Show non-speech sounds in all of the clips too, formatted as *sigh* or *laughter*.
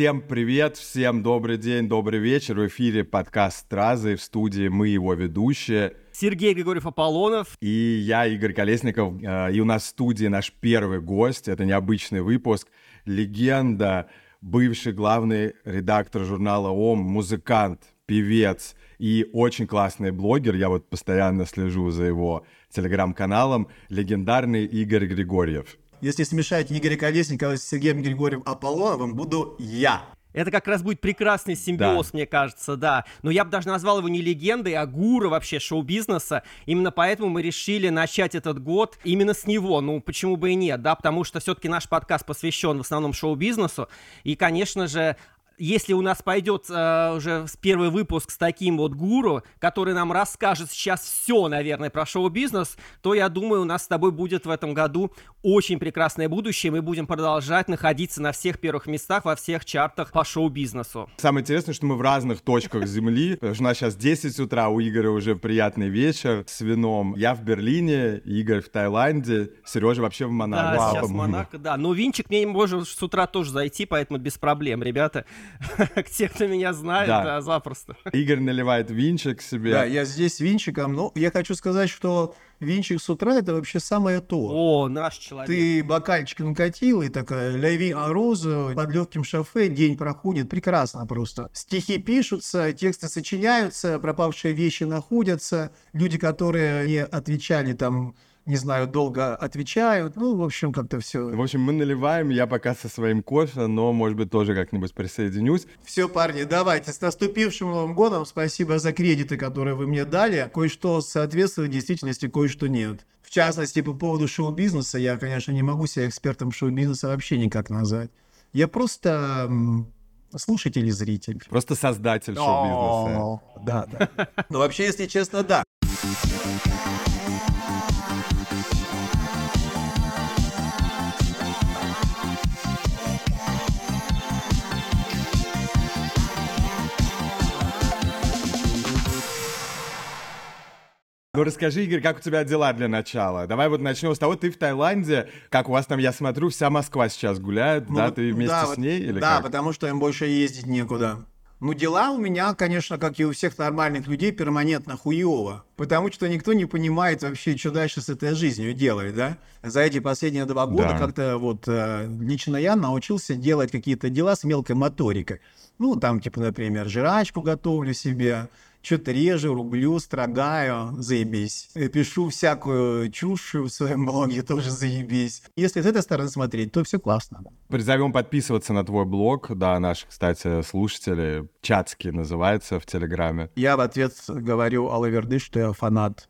Всем привет, всем добрый день, добрый вечер. В эфире подкаст «Стразы». В студии мы его ведущие. Сергей Григорьев Аполлонов. И я, Игорь Колесников. Э, и у нас в студии наш первый гость. Это необычный выпуск. Легенда, бывший главный редактор журнала ОМ, музыкант, певец и очень классный блогер. Я вот постоянно слежу за его телеграм-каналом. Легендарный Игорь Григорьев. Если смешать Игоря Колесникова с Сергеем Григорьевым Аполлоновым, буду я. Это как раз будет прекрасный симбиоз, да. мне кажется, да. Но я бы даже назвал его не легендой, а гуру вообще шоу-бизнеса. Именно поэтому мы решили начать этот год именно с него. Ну, почему бы и нет, да, потому что все-таки наш подкаст посвящен в основном шоу-бизнесу. И, конечно же, если у нас пойдет э, уже первый выпуск с таким вот гуру, который нам расскажет сейчас все, наверное, про шоу-бизнес, то я думаю, у нас с тобой будет в этом году очень прекрасное будущее. Мы будем продолжать находиться на всех первых местах во всех чартах по шоу-бизнесу. Самое интересное, что мы в разных точках Земли. Потому что у нас сейчас 10 утра, у Игоря уже приятный вечер с вином. Я в Берлине, Игорь в Таиланде, Сережа вообще в Монако. Да, сейчас в Монако, да. Но винчик мне может с утра тоже зайти, поэтому без проблем, ребята. *laughs* Те, кто меня знает, да. да, запросто. *laughs* Игорь наливает винчик себе. Да, я здесь винчиком. Ну, я хочу сказать, что винчик с утра это вообще самое то. О, наш человек. Ты бокальчик накатил и такая ляви розу под легким шофе, день проходит прекрасно просто. Стихи пишутся, тексты сочиняются, пропавшие вещи находятся, люди, которые не отвечали там не знаю, долго отвечают. Ну, в общем, как-то все. В общем, мы наливаем, я пока со своим кофе, но, может быть, тоже как-нибудь присоединюсь. Все, парни, давайте. С наступившим Новым годом. Спасибо за кредиты, которые вы мне дали. Кое-что соответствует действительности, кое-что нет. В частности, по поводу шоу-бизнеса, я, конечно, не могу себя экспертом шоу-бизнеса вообще никак назвать. Я просто слушатель и зритель. Просто создатель шоу-бизнеса. Да, да. Но вообще, если честно, да. Ну расскажи, Игорь, как у тебя дела для начала? Давай вот начнем с того, ты в Таиланде, как у вас там, я смотрю, вся Москва сейчас гуляет, ну, да, ты вместе да, с ней или Да, как? потому что им больше ездить некуда. Ну, дела у меня, конечно, как и у всех нормальных людей, перманентно хуево. Потому что никто не понимает вообще, что дальше с этой жизнью делать, да? За эти последние два года да. как-то вот э, лично я научился делать какие-то дела с мелкой моторикой. Ну, там, типа, например, жрачку готовлю себе, что-то режу, рублю, строгаю, заебись. Пишу всякую чушь в своем блоге, тоже заебись. Если с этой стороны смотреть, то все классно. Призовем подписываться на твой блог, да, наши, кстати, слушатели, Чатский называется в Телеграме. Я в ответ говорю Алаверды, что я фанат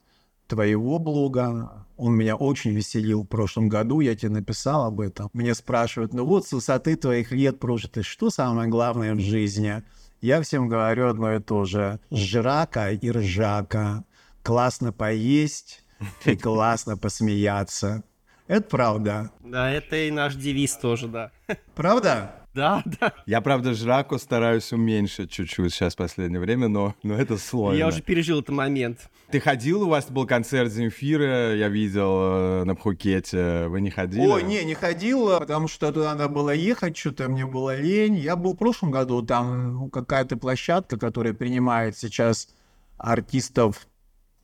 твоего блога. Он меня очень веселил в прошлом году, я тебе написал об этом. Мне спрашивают, ну вот с высоты твоих лет прожитых, что самое главное в жизни? Я всем говорю одно и то же. Жрака и ржака. Классно поесть и *laughs* классно посмеяться. Это правда. Да, это и наш девиз тоже, да. Правда? *laughs* Да, да. Я, правда, жраку стараюсь уменьшить чуть-чуть сейчас в последнее время, но, но это сложно. Я уже пережил этот момент. Ты ходил, у вас был концерт Земфира, я видел э, на Пхукете, вы не ходили? Ой, не, не ходил, потому что туда надо было ехать, что-то мне было лень. Я был в прошлом году, там ну, какая-то площадка, которая принимает сейчас артистов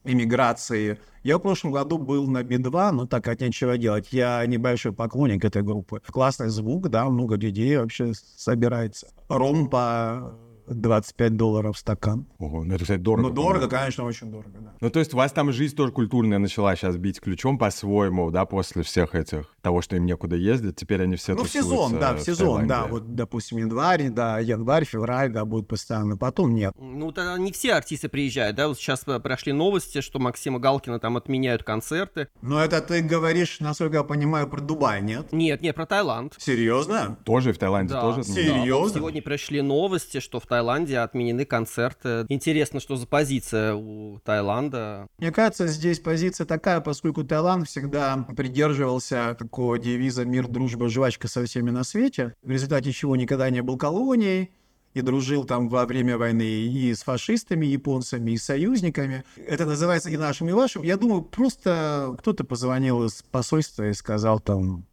иммиграции. Я в прошлом году был на Би-2, но так от нечего делать. Я небольшой поклонник этой группы. Классный звук, да, много людей вообще собирается. Ром по 25 долларов стакан. Ого, ну это, кстати, дорого. Ну, дорого, конечно, очень дорого, да. Ну, то есть у вас там жизнь тоже культурная начала сейчас бить ключом по-своему, да, после всех этих, того, что им некуда ездить, теперь они все Ну, в сезон, да, в сезон, да, вот, допустим, январь, да, январь, февраль, да, будут постоянно, потом нет. Ну, тогда не все артисты приезжают, да, вот сейчас прошли новости, что Максима Галкина там отменяют концерты. Но это ты говоришь, насколько я понимаю, про Дубай, нет? Нет, нет, про Таиланд. Серьезно? Тоже в Таиланде, да. тоже? Серьезно? Да. Сегодня пришли новости, что в Таиланде отменены концерты. Интересно, что за позиция у Таиланда. Мне кажется, здесь позиция такая, поскольку Таиланд всегда придерживался такого девиза «мир, дружба, жвачка со всеми на свете», в результате чего никогда не был колонией, и дружил там во время войны и с фашистами, японцами, и союзниками. Это называется и нашим, и вашим. Я думаю, просто кто-то позвонил из посольства и сказал там,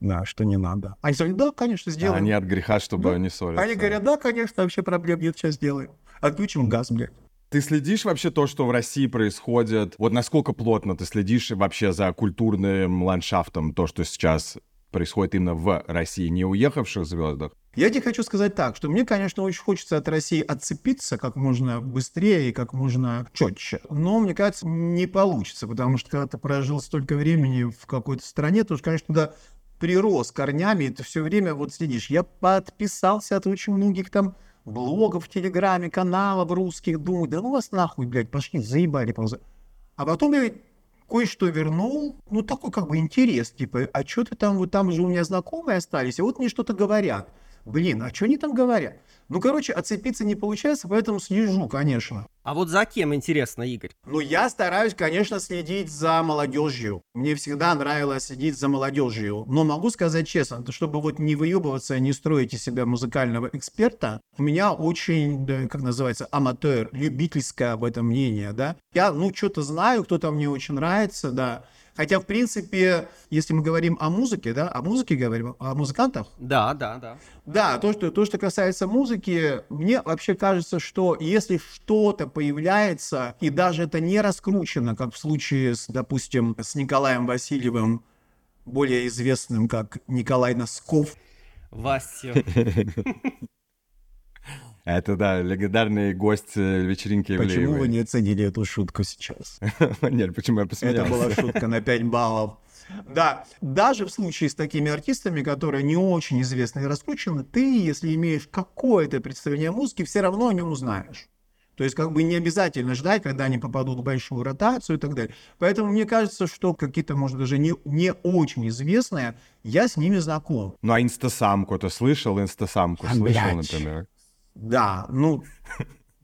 Да, что не надо. Они говорят, да, конечно, А сделаем. они от греха, чтобы Да. не ссориться. Они говорят, да, конечно, вообще проблем нет, сейчас сделаем. Отключим газ, блядь. Ты следишь вообще то, что в России происходит? Вот насколько плотно ты следишь вообще за культурным ландшафтом, то, что сейчас происходит именно в России, не уехавших звездах? Я тебе хочу сказать так, что мне, конечно, очень хочется от России отцепиться как можно быстрее и как можно четче. Но, мне кажется, не получится, потому что когда ты прожил столько времени в какой-то стране, то, конечно, туда прирос корнями, ты все время вот следишь. Я подписался от очень многих там блогов в Телеграме, каналов русских, думаю, да ну вас нахуй, блядь, пошли, заебали просто. А потом я кое-что вернул, ну, такой как бы интерес, типа, а что ты там, вот там же у меня знакомые остались, и вот мне что-то говорят. Блин, а что они там говорят? Ну, короче, отцепиться не получается, поэтому слежу, конечно. А вот за кем, интересно, Игорь? Но я стараюсь, конечно, следить за молодежью. Мне всегда нравилось следить за молодежью. Но могу сказать честно, то чтобы вот не выебываться, не строить из себя музыкального эксперта, у меня очень, да, как называется, аматер, любительское об этом мнение, да. Я, ну, что-то знаю, кто-то мне очень нравится, да. Хотя, в принципе, если мы говорим о музыке, да, о музыке говорим, о музыкантах, Да, да, да. да, то что, то, что касается музыки, мне вообще кажется, что если что-то появляется, и даже это не раскручено, как в случае, с, допустим, с Николаем Васильевым, более известным как Николай Носков, Вася. *laughs* Это, да, легендарный гость э, вечеринки почему вы Ивлеевой. не оценили эту шутку сейчас? *laughs* Нет, почему я посмеялся? Это была шутка на 5 баллов. Да, даже в случае с такими артистами, которые не очень известны и раскручены, ты, если имеешь какое-то представление о музыке, все равно о нем узнаешь. То есть как бы не обязательно ждать, когда они попадут в большую ротацию и так далее. Поэтому мне кажется, что какие-то, может, даже не, не очень известные, я с ними знаком. Ну, а инстасамку ты слышал? Инстасамку А, слышал, блядь. например? Да, ну,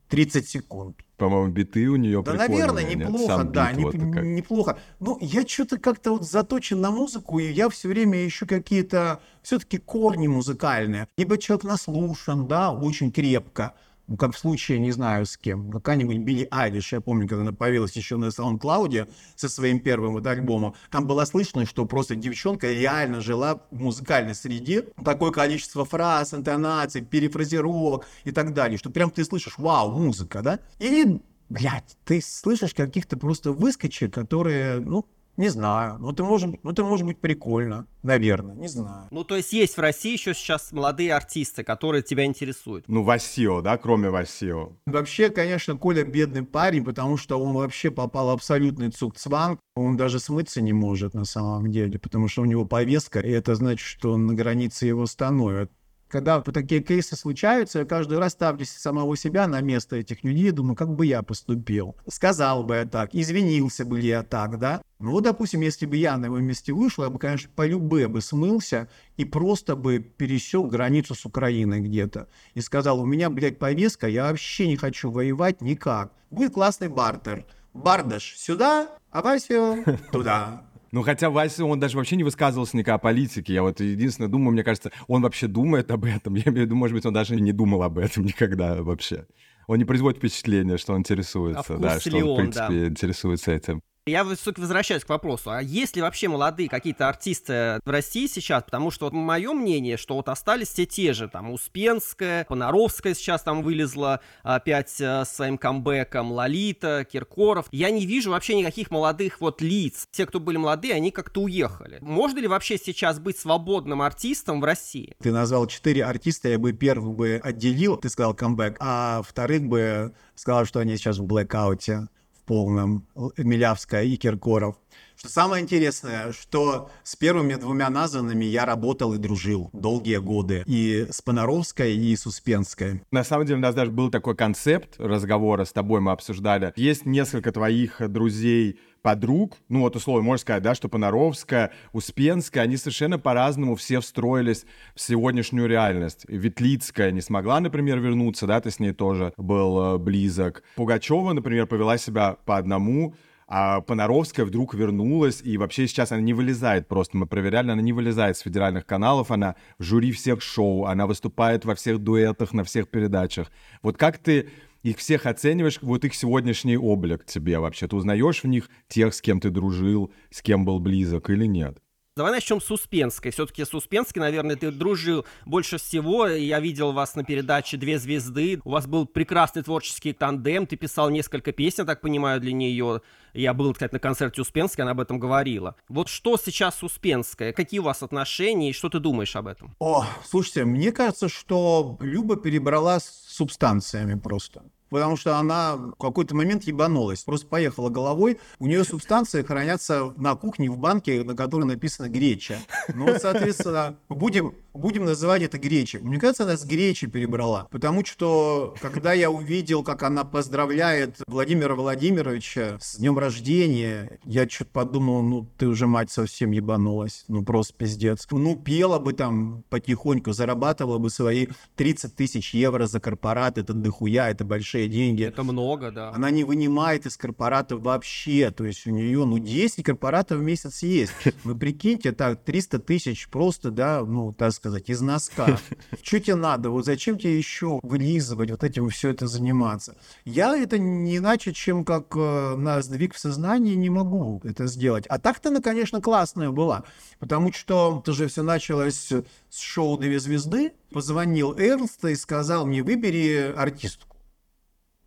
30 секунд. По-моему, биты у нее Да, наверное, нет? неплохо, Сам да, не- вот неплохо. Ну, я что-то как-то вот заточен на музыку, и я все время ищу какие-то все-таки корни музыкальные. Либо человек наслушан, да, очень крепко. Ну, как в случае, не знаю с кем, какая-нибудь Билли Айлиш, я помню, когда она появилась еще на SoundCloud со своим первым вот альбомом, там было слышно, что просто девчонка реально жила в музыкальной среде, такое количество фраз, интонаций, перефразировок и так далее, что прям ты слышишь, вау, музыка, да? И, блядь, ты слышишь каких-то просто выскочек, которые, ну, не знаю, ну, ты можешь, ну, это может быть прикольно, наверное, не знаю. Ну, то есть есть в России еще сейчас молодые артисты, которые тебя интересуют. Ну, Васио, да, кроме Васио. Вообще, конечно, Коля бедный парень, потому что он вообще попал в абсолютный цугцванг. Он даже смыться не может на самом деле, потому что у него повестка, и это значит, что он на границе его становят. Когда вот такие кейсы случаются, я каждый раз ставлю самого себя на место этих людей, думаю, как бы я поступил. Сказал бы я так, извинился бы я так, да? Ну вот, допустим, если бы я на его месте вышел, я бы, конечно, по любе бы смылся и просто бы пересек границу с Украиной где-то. И сказал, у меня, блядь, повестка, я вообще не хочу воевать никак. Будет классный бартер. Бардаш сюда, а Вася туда. Ну, хотя Вася, он даже вообще не высказывался никак о политике. Я вот единственное думаю, мне кажется, он вообще думает об этом. *laughs* Я имею в виду, может быть, он даже не думал об этом *laughs* никогда вообще. Он не производит впечатления, что он интересуется, А да, что он, в принципе, интересуется этим. Я всё-таки возвращаюсь к вопросу, а есть ли вообще молодые какие-то артисты в России сейчас? Потому что вот мое мнение, что вот остались все те же, там, Успенская, Понаровская сейчас там вылезла опять э, с своим камбэком, Лолита, Киркоров. Я не вижу вообще никаких молодых вот лиц. Те, кто были молодые, они как-то уехали. Можно ли вообще сейчас быть свободным артистом в России? Ты назвал четыре артиста, я бы первых бы отделил, ты сказал камбэк, а вторых бы сказал, что они сейчас в блэкауте полном, Милявская и Киркоров. Что самое интересное, что с первыми двумя названными я работал и дружил долгие годы. И с Понаровской, и с Успенской. На самом деле у нас даже был такой концепт разговора с тобой, мы обсуждали. Есть несколько твоих друзей, подруг, ну вот условно можно сказать, да, что Понаровская, Успенская, они совершенно по-разному все встроились в сегодняшнюю реальность. Ветлицкая не смогла, например, вернуться, да, ты с ней тоже был э, близок. Пугачева, например, повела себя по одному, а Понаровская вдруг вернулась, и вообще сейчас она не вылезает просто. Мы проверяли, она не вылезает с федеральных каналов, она в жюри всех шоу, она выступает во всех дуэтах, на всех передачах. Вот как ты их всех оцениваешь, вот их сегодняшний облик тебе вообще? Ты узнаешь в них тех, с кем ты дружил, с кем был близок или нет? Давай начнем с Успенской. Все-таки с Успенской, наверное, ты дружил больше всего. Я видел вас на передаче «Две звезды». У вас был прекрасный творческий тандем. Ты писал несколько песен, так понимаю, для нее. Я был, кстати, на концерте Успенской, она об этом говорила. Вот что сейчас с Успенской? Какие у вас отношения и что ты думаешь об этом? О, слушайте, мне кажется, что Люба перебрала с субстанциями просто потому что она в какой-то момент ебанулась, просто поехала головой. У нее субстанции хранятся на кухне в банке, на которой написано греча. Ну, соответственно, будем, будем называть это гречей. Мне кажется, она с гречи перебрала, потому что, когда я увидел, как она поздравляет Владимира Владимировича с днем рождения, я что-то подумал, ну, ты уже, мать, совсем ебанулась, ну, просто пиздец. Ну, пела бы там потихоньку, зарабатывала бы свои 30 тысяч евро за корпорат, это дохуя, это большие большие деньги. Это много, да. Она не вынимает из корпората вообще. То есть у нее, ну, 10 корпоратов в месяц есть. *laughs* Вы прикиньте, так, 300 тысяч просто, да, ну, так сказать, из носка. *laughs* Что тебе надо? Вот зачем тебе еще вылизывать, вот этим все это заниматься? Я это не иначе, чем как э, на сдвиг в сознании не могу это сделать. А так-то она, конечно, классная была. Потому что это же все началось с шоу «Две звезды». Позвонил Эрнст и сказал мне, выбери артистку.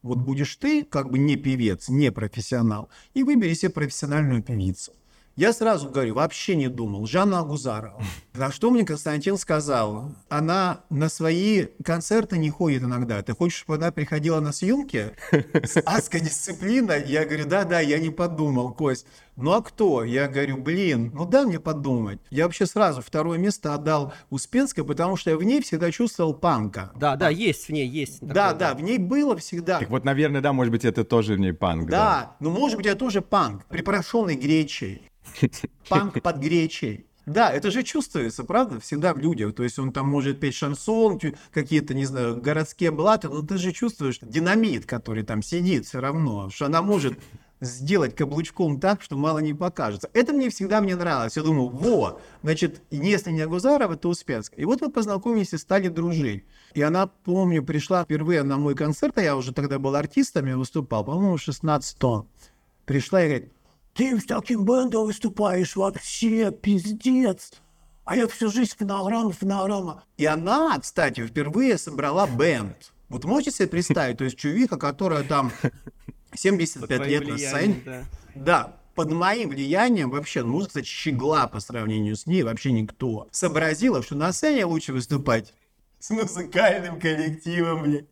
Вот будешь ты, как бы не певец, не профессионал, и выбери себе профессиональную певицу. Я сразу говорю, вообще не думал. Жанна Агузарова. *laughs* На что мне Константин сказал? Она на свои концерты не ходит иногда. Ты хочешь, чтобы она приходила на съемки *laughs* с адской дисциплиной? Я говорю, да-да, я не подумал, Кость. Ну а кто? Я говорю, блин, ну дай мне подумать. Я вообще сразу второе место отдал Успенской, потому что я в ней всегда чувствовал панка. Да, да, есть в ней, есть. Да, такое, да, в ней было всегда. Так вот, наверное, да, может быть, это тоже в ней панк. Да, да. ну может быть, это тоже панк, припорошенный гречей. Панк под гречей. Да, это же чувствуется, правда, всегда в людях. То есть он там может петь шансон, какие-то, не знаю, городские блаты, но ты же чувствуешь динамит, который там сидит все равно, что она может сделать каблучком так, что мало не покажется. Это мне всегда мне нравилось. Я думаю, во, значит, если не Агузарова, то Успенская. И вот мы познакомились и стали дружить. И она, помню, пришла впервые на мой концерт, а я уже тогда был артистом, я выступал, по-моему, 16 тонн. Пришла и говорит, ты с таким бендом выступаешь вообще, пиздец. А я всю жизнь фонограмма, фонограмма. И она, кстати, впервые собрала бенд. Вот можете себе представить, то есть чувиха, которая там 75 лет на сцене. Да. да, под моим влиянием вообще, кстати, щегла по сравнению с ней вообще никто. Сообразила, что на сцене лучше выступать с музыкальным коллективом, блядь.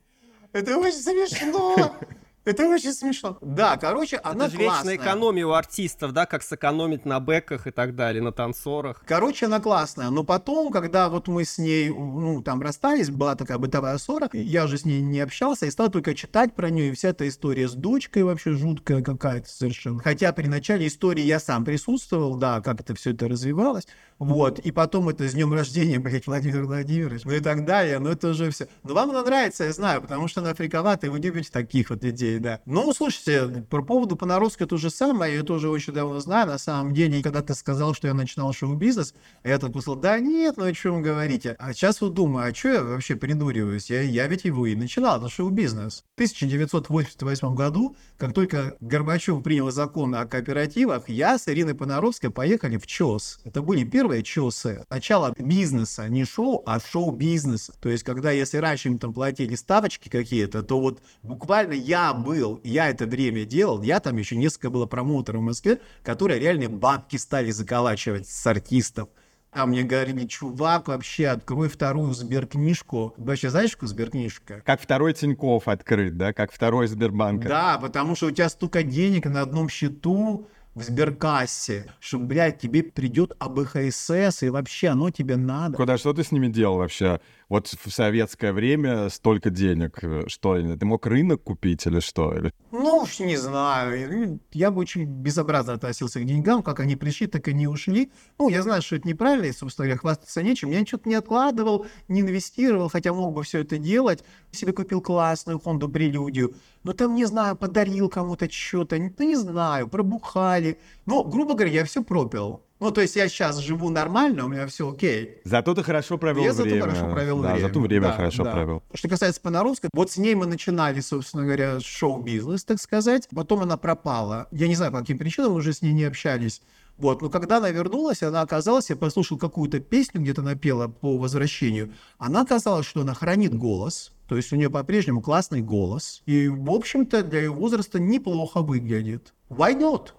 Это очень смешно. Это очень смешно. Да, короче, она Это же классная. вечная экономия у артистов, да, как сэкономить на бэках и так далее, на танцорах. Короче, она классная. Но потом, когда вот мы с ней, ну, там расстались, была такая бытовая ссора, я уже с ней не общался и стал только читать про нее, и вся эта история с дочкой вообще жуткая какая-то совершенно. Хотя при начале истории я сам присутствовал, да, как это все это развивалось. Вот, и потом это с днем рождения, блядь, Владимир Владимирович, ну и так далее, но это уже все. Но вам она нравится, я знаю, потому что она фриковатая, вы любите таких вот идей, да. Ну, слушайте, по поводу Понаровской то же самое, я тоже очень давно знаю, на самом деле, когда ты сказал, что я начинал шоу-бизнес, я так послал, да нет, ну о чем говорите. А сейчас вот думаю, а что я вообще придуриваюсь? Я, я ведь его и начинал, это шоу-бизнес. В 1988 году, как только Горбачев принял закон о кооперативах, я с Ириной Понаровской поехали в ЧОС. Это были первые первое ЧОС, начало бизнеса, не шоу, а шоу-бизнеса. То есть, когда если раньше им там платили ставочки какие-то, то вот буквально я был, я это время делал, я там еще несколько было промоутеров в Москве, которые реально бабки стали заколачивать с артистов. А мне говорили, чувак, вообще открой вторую сберкнижку. Вообще знаешь, что сберкнижка? Как второй Тиньков открыть, да? Как второй Сбербанк. Да, потому что у тебя столько денег на одном счету, в сберкассе, что, блядь, тебе придет АБХСС, и вообще оно тебе надо. Куда, что ты с ними делал вообще? Вот в советское время столько денег, э, что, ты мог рынок купить или что? Или... Ну уж не знаю. Я бы очень безобразно относился к деньгам, как они пришли, так и не ушли. Ну, я знаю, что это неправильно, и, собственно говоря, хвастаться нечем. Я что-то не откладывал, не инвестировал, хотя мог бы все это делать. Себе купил классную Honda Прелюдию. Но там, не знаю, подарил кому-то что-то, не, не знаю, пробухали. Ну, грубо говоря, я все пропил. Ну, то есть я сейчас живу нормально, у меня все окей. Зато ты хорошо провел я время. Я зато хорошо провел да, время. зато время да, хорошо да. провел. Что касается Понаровской, вот с ней мы начинали, собственно говоря, шоу-бизнес, так сказать. Потом она пропала. Я не знаю, по каким причинам, мы уже с ней не общались. Вот, но когда она вернулась, она оказалась, я послушал какую-то песню, где-то напела по возвращению, она оказалась, что она хранит голос, то есть у нее по-прежнему классный голос, и, в общем-то, для ее возраста неплохо выглядит. Why not?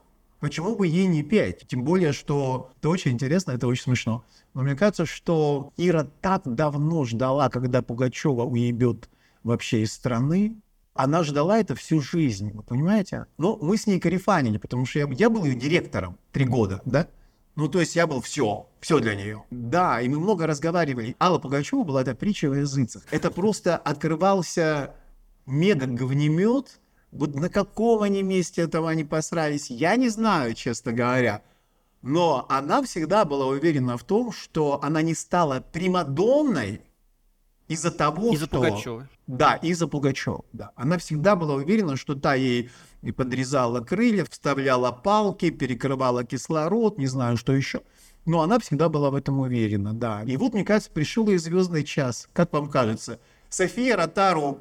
Почему бы ей не петь? Тем более, что это очень интересно, это очень смешно. Но мне кажется, что Ира так давно ждала, когда Пугачева уебет вообще из страны. Она ждала это всю жизнь, вы понимаете? Но мы с ней карифанили, потому что я, я был ее директором три года, да? Ну, то есть я был все, все для нее. Да, и мы много разговаривали. Алла Пугачева была эта притча в языцах. Это просто открывался мега-говнемет, вот на каком они месте этого они посрались, я не знаю, честно говоря. Но она всегда была уверена в том, что она не стала примадонной из-за того, из-за что... Пугачева. Да, из-за Пугачева, да. Она всегда была уверена, что та ей и подрезала крылья, вставляла палки, перекрывала кислород, не знаю, что еще. Но она всегда была в этом уверена, да. И вот, мне кажется, пришел и звездный час. Как вам кажется? София Ротару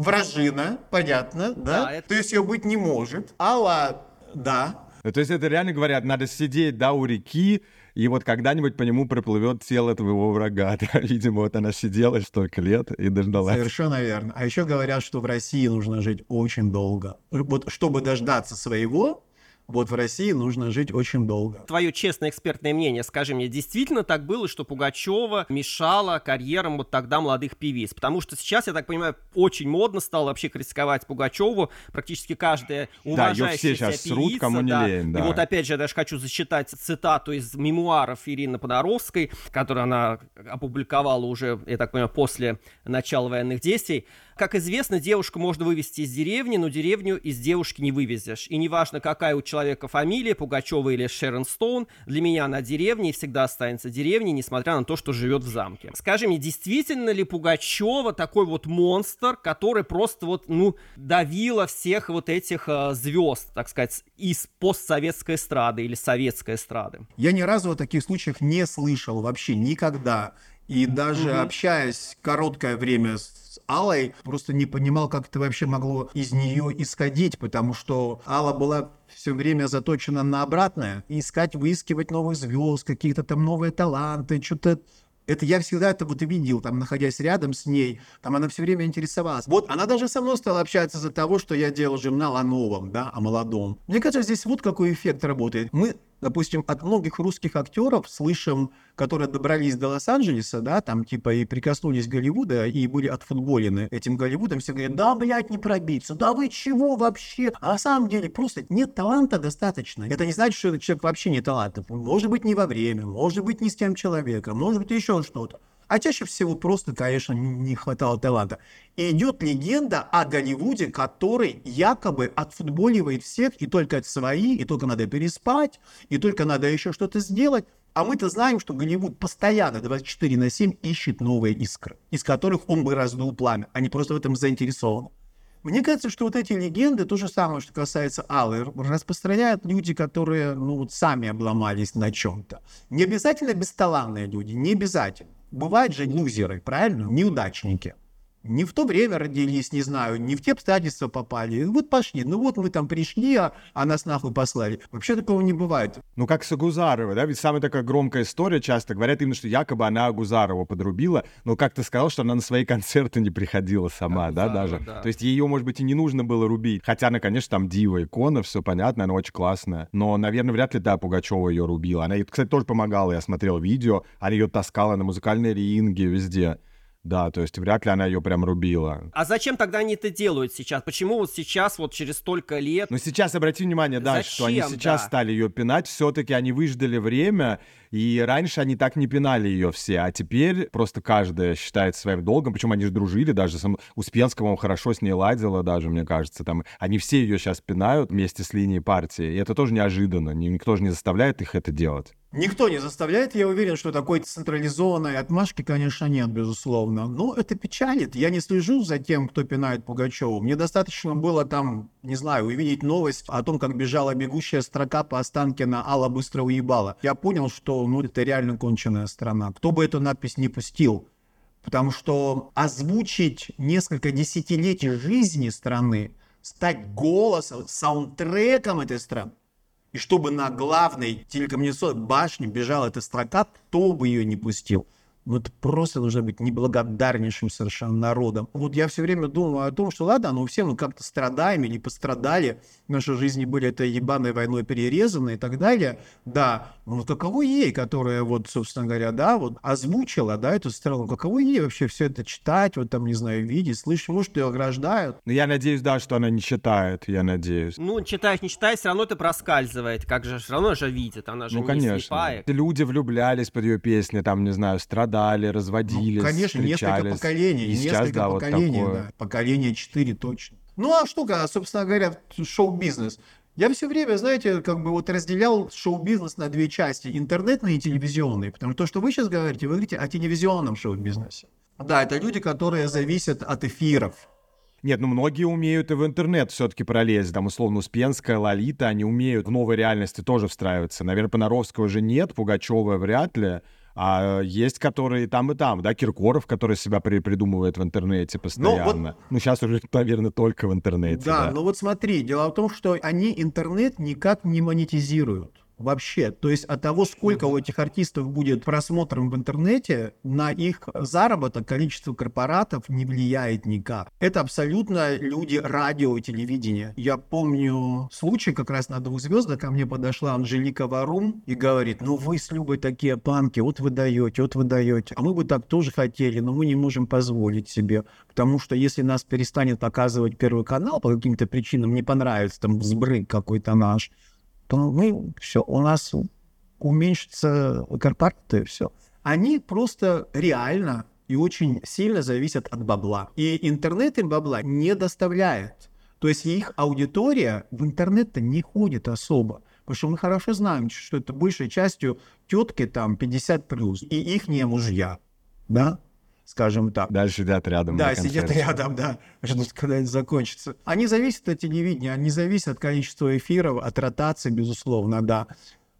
вражина, понятно, да? Да, это- То есть ее быть не может. Алла, да. Ну, то есть это реально говорят, надо сидеть, да, у реки, и вот когда-нибудь по нему проплывет тело твоего врага. *laughs* Да, Видимо, вот она сидела столько лет и дождалась. Совершенно верно. А еще говорят, что в России нужно жить очень долго. Вот чтобы дождаться своего, вот в России нужно жить очень долго. Твое честное экспертное мнение, скажи мне, действительно так было, что Пугачева мешала карьерам вот тогда молодых певиц? Потому что сейчас, я так понимаю, очень модно стало вообще критиковать Пугачеву. Практически каждая её уважающаяся все щас певица, срут, кому не да. лень, И да. вот опять же, я даже хочу зачитать цитату из мемуаров Ирины Подоровской, которую она опубликовала уже, я так понимаю, после начала военных действий. Как известно, девушку можно вывести из деревни, но деревню из девушки не вывезешь. И неважно, какая у человека фамилия, Пугачева или Шерон Стоун, для меня она деревня и всегда останется деревней, несмотря на то, что живет в замке. Скажи мне, действительно ли Пугачева такой вот монстр, который просто вот, ну, давила всех вот этих э, звезд, так сказать, из постсоветской эстрады или советской эстрады? Я ни разу о таких случаях не слышал вообще никогда. И даже общаясь короткое время с Аллой, просто не понимал, как это вообще могло из нее исходить, потому что Алла была все время заточена на обратное. Искать, выискивать новых звезд, какие-то там новые таланты, что-то это я всегда это вот видел, там, находясь рядом с ней, там она все время интересовалась. Вот она даже со мной стала общаться из-за того, что я делал журнал о новом, да, о молодом. Мне кажется, здесь вот какой эффект работает. Мы, допустим, от многих русских актеров слышим, которые добрались до Лос-Анджелеса, да, там типа и прикоснулись Голливуда, и были отфутболены этим Голливудом, все говорят, да, блядь, не пробиться, да вы чего вообще? А на самом деле просто нет таланта достаточно. Это не значит, что этот человек вообще не талантлив. Может быть, не во время, может быть, не с тем человеком, может быть, еще что-то. А чаще всего просто, конечно, не хватало таланта. И идет легенда о Голливуде, который якобы отфутболивает всех, и только это свои, и только надо переспать, и только надо еще что-то сделать. А мы-то знаем, что Голливуд постоянно 24 на 7 ищет новые искры, из которых он бы раздул пламя. Они просто в этом заинтересованы. Мне кажется, что вот эти легенды, то же самое, что касается Аллы, распространяют люди, которые, ну, вот сами обломались на чем-то. Не обязательно бесталанные люди, не обязательно. Бывают же лузеры, правильно? Неудачники. Не в то время родились, не знаю, не в те обстоятельства попали. Вот пошли, ну вот мы там пришли, а, а нас нахуй послали. Вообще такого не бывает. Ну, как с Агузаровой, да, ведь самая такая громкая история, часто говорят именно, что якобы она Агузарова подрубила, но как ты сказал, что она на свои *laughs* концерты не приходила сама, да, Агузарова, даже. да. То есть ее, может быть, и не нужно было рубить. Хотя она, конечно, там дива, икона, все понятно, она очень классная. Но, наверное, вряд ли, да, Пугачева ее рубила. Она, кстати, тоже помогала, я смотрел видео, она ее таскала на музыкальные ринги везде. Да, то есть вряд ли она ее прям рубила. А зачем тогда они это делают сейчас? Почему вот сейчас, вот через столько лет, Но сейчас обрати внимание, да, что они Зачем, сейчас да? стали ее пинать, все-таки они выждали время, и раньше они так не пинали ее все, а теперь просто каждая считает своим долгом, причем они же дружили, даже сам Успенского он хорошо с ней ладила даже, мне кажется, там, они все ее сейчас пинают вместе с линией партии, и это тоже неожиданно, ни- никто же не заставляет их это делать. Никто не заставляет, я уверен, что такой централизованной отмашки, конечно, нет, безусловно. Но это печалит. Я не слежу за тем, кто пинает Пугачеву. Мне достаточно было там, не знаю, увидеть новость о том, как бежала бегущая строка по Останкино Алла быстро уебала. Я понял, что ну, это реально конченая страна. Кто бы эту надпись не пустил. Потому что озвучить несколько десятилетий жизни страны, стать голосом, саундтреком этой страны, И чтобы на главной телекоммуникационной башне бежала эта строка, кто бы ее не пустил. Ну, это просто нужно быть неблагодарнейшим совершенно народом. Вот я все время думаю о том, что ладно, ну все мы как-то страдаем или пострадали, наши жизни были этой ебаной войной перерезаны и так далее. Да, ну каково ей, которая вот, собственно говоря, да, вот озвучила, да, эту страну, каково ей вообще все это читать, вот там, не знаю, видеть, слышать, может, ее ограждают. Ну, я надеюсь, да, что она не читает, я надеюсь. Ну, читаешь, не читаешь, все равно это проскальзывает, как же, все равно же видит, она же ну, не конечно. слепая. Люди влюблялись под ее песни, там, не знаю, страдали, разводились, Ну, конечно, несколько поколений, И сейчас, несколько да, вот поколений, такое. да, поколение 4 точно. Ну, а когда, собственно говоря, шоу-бизнес? Я все время, знаете, как бы вот разделял шоу-бизнес на две части, интернетный и телевизионный, потому что то, что вы сейчас говорите, вы говорите о телевизионном шоу-бизнесе. Да, это люди, которые зависят от эфиров. Нет, ну многие умеют и в интернет все-таки пролезть. Там, условно, Успенская, Лолита, они умеют в новой реальности тоже встраиваться. Наверное, Понаровского уже нет, Пугачева вряд ли. А есть которые там, и там, да, Киркоров, который себя при- придумывает в интернете постоянно. Ну, сейчас уже, наверное, только в интернете, Да, да. ну вот смотри, дело в том, что они интернет никак не монетизируют. Вообще, то есть от того, сколько у этих артистов будет просмотров в интернете, на их заработок количество корпоратов не влияет никак. Это абсолютно люди радио и телевидения. Я помню случай как раз на двух звездах, ко мне подошла Анжелика Варум и говорит, ну вы с Любой такие панки, вот вы даете, вот вы даете. А мы бы так тоже хотели, но мы не можем позволить себе. Потому что если нас перестанет показывать Первый канал по каким-то причинам, не понравится там взбрык какой-то наш, то мы все, у нас уменьшится корпораты, все. Они просто реально и очень сильно зависят от бабла. И интернет им бабла не доставляет. То есть их аудитория в интернет-то не ходит особо. Потому что мы хорошо знаем, что это большей частью тетки там 50 плюс и их не мужья. Да? Скажем так. Даже сидят рядом Да, сидят рядом, да. Ждут, когда это закончится. Они зависят от телевидения, они зависят от количества эфиров, от ротации, безусловно, да.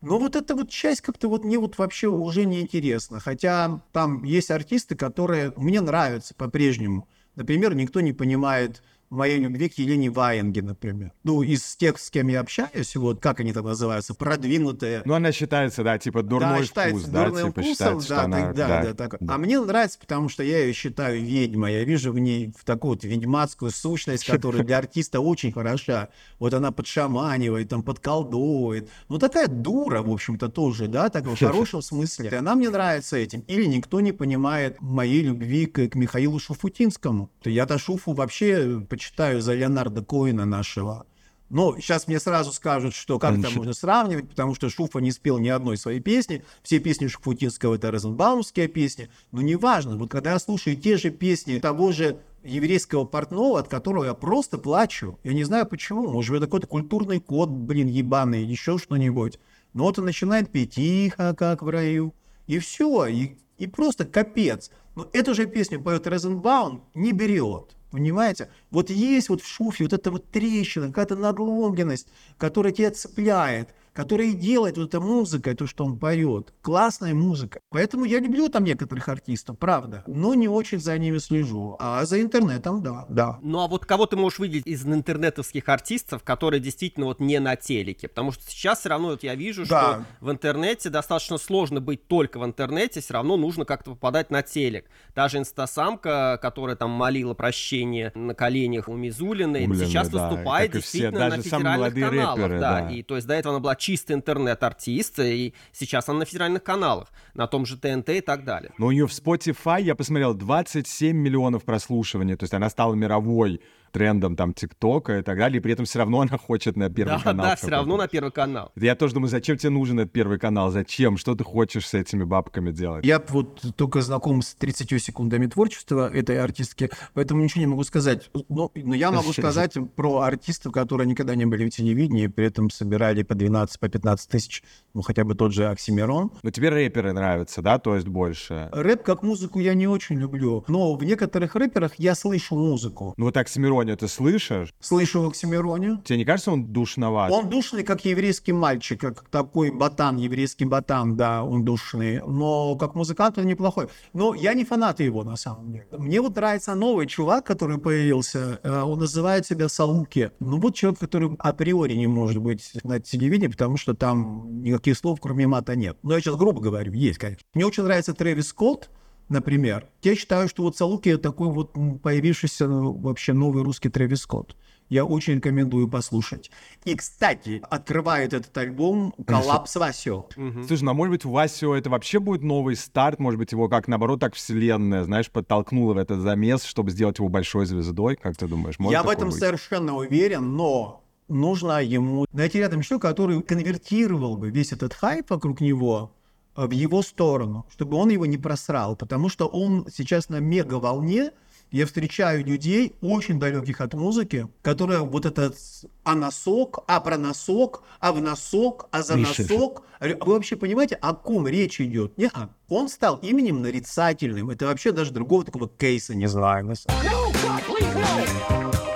Но вот эта вот часть как-то вот мне вот вообще уже не интересна. Хотя там есть артисты, которые мне нравятся по-прежнему. Например, никто не понимает моей любви к Елене Ваенге, например. Ну, из тех, с кем я общаюсь, вот как они там называются, продвинутые. Ну, она считается, да, типа дурной да, считается вкус, да, типа вкусом, считается, что да, она... так- да, да, так. А мне нравится, потому что я ее считаю ведьмой. Я вижу в ней в такую вот ведьмацкую сущность, которая для артиста очень хороша. Вот она подшаманивает, там, подколдовывает. Ну, такая дура, в общем-то, тоже, да, так в *laughs* хорошем смысле. И она мне нравится этим. Или никто не понимает моей любви к, к Михаилу Шуфутинскому. Я-то Шуфу вообще почитаю за Леонардо Коина нашего. Но сейчас мне сразу скажут, что как это можно сравнивать, потому что Шуфа не спел ни одной своей песни. Все песни Шуфутинского это розенбаумские песни. Но неважно, вот когда я слушаю те же песни того же еврейского портного, от которого я просто плачу. Я не знаю почему. Может, это какой-то культурный код, блин, ебаный, еще что-нибудь. Но вот он начинает петь «Тихо, как в раю». И все, и, и просто капец. Но эту же песню поет Розенбаум не берет. Понимаете? Вот есть вот в шуфе вот эта вот трещина, какая-то надломленность, которая тебя цепляет, которая и делает вот эта музыка, то, что он поет. Классная музыка. Поэтому я люблю там некоторых артистов, правда. Но не очень за ними слежу. А за интернетом, да, да. Ну а вот кого ты можешь выделить из интернетовских артистов, которые действительно вот не на телеке? Потому что сейчас все равно вот я вижу, Да. что в интернете достаточно сложно быть только в интернете, все равно нужно как-то попадать на телек. Та же инстасамка, которая там молила прощение на коленях у Мизулиной, Блин, сейчас да, выступает как и все, действительно на даже самые федеральных каналах. рэперы, да. да. И то есть до этого она была чисто интернет-артист, и сейчас она на федеральных каналах, на том же ТНТ и так далее. Но у нее в Spotify, я посмотрел, 27 миллионов прослушиваний. То есть она стала мировой трендом там ТикТока и так далее. И при этом все равно она хочет на первый Да, канал. да, все равно на первый канал. Я тоже думаю, зачем тебе нужен этот первый канал? Зачем? Что ты хочешь с этими бабками делать? Я вот только знаком с 30 секундами творчества этой артистки, поэтому ничего не могу сказать. Но, но я могу сказать про артистов, которые никогда не были в телевидении, при этом собирали по 12, по 15 тысяч, ну хотя бы тот же Оксимирон. Но тебе рэперы нравятся, да? То есть больше. Рэп как музыку я не очень люблю, но в некоторых рэперах я слышу музыку. Ну вот Оксимироне ты слышишь? Слышу Оксимироне. Тебе не кажется, он душноват? Он душный, как еврейский мальчик, как такой ботан, еврейский ботан, да, он душный. Но как музыкант он неплохой. Но я не фанат его, на самом деле. Мне вот нравится новый чувак, который появился. Э, Он называет себя Салуки. Ну вот человек, который априори не может быть на телевидении, потому что там никаких слов, кроме мата, нет. Но я сейчас грубо говорю, есть, конечно. Мне очень нравится Трэвис Скотт, например. Я считаю, что вот Салуки такой вот появившийся ну, вообще новый русский Трэвис Скотт. Я очень рекомендую послушать. И, кстати, открывает этот альбом коллапс Васио. Слушай, ну а может быть у Васио это вообще будет новый старт, может быть его как наоборот так вселенная, знаешь, подтолкнула в этот замес, чтобы сделать его большой звездой, как ты думаешь? Может Я в этом быть? совершенно уверен, но нужно ему найти рядом человека, который конвертировал бы весь этот хайп вокруг него э, в его сторону, чтобы он его не просрал, потому что он сейчас на мега волне. Я встречаю людей, очень далеких от музыки, которые вот этот а носок, а про носок, а в носок, а за носок. Вы вообще понимаете, о ком речь идет? Не, он стал именем нарицательным. Это вообще даже другого такого кейса не знаю. No, God, please, no!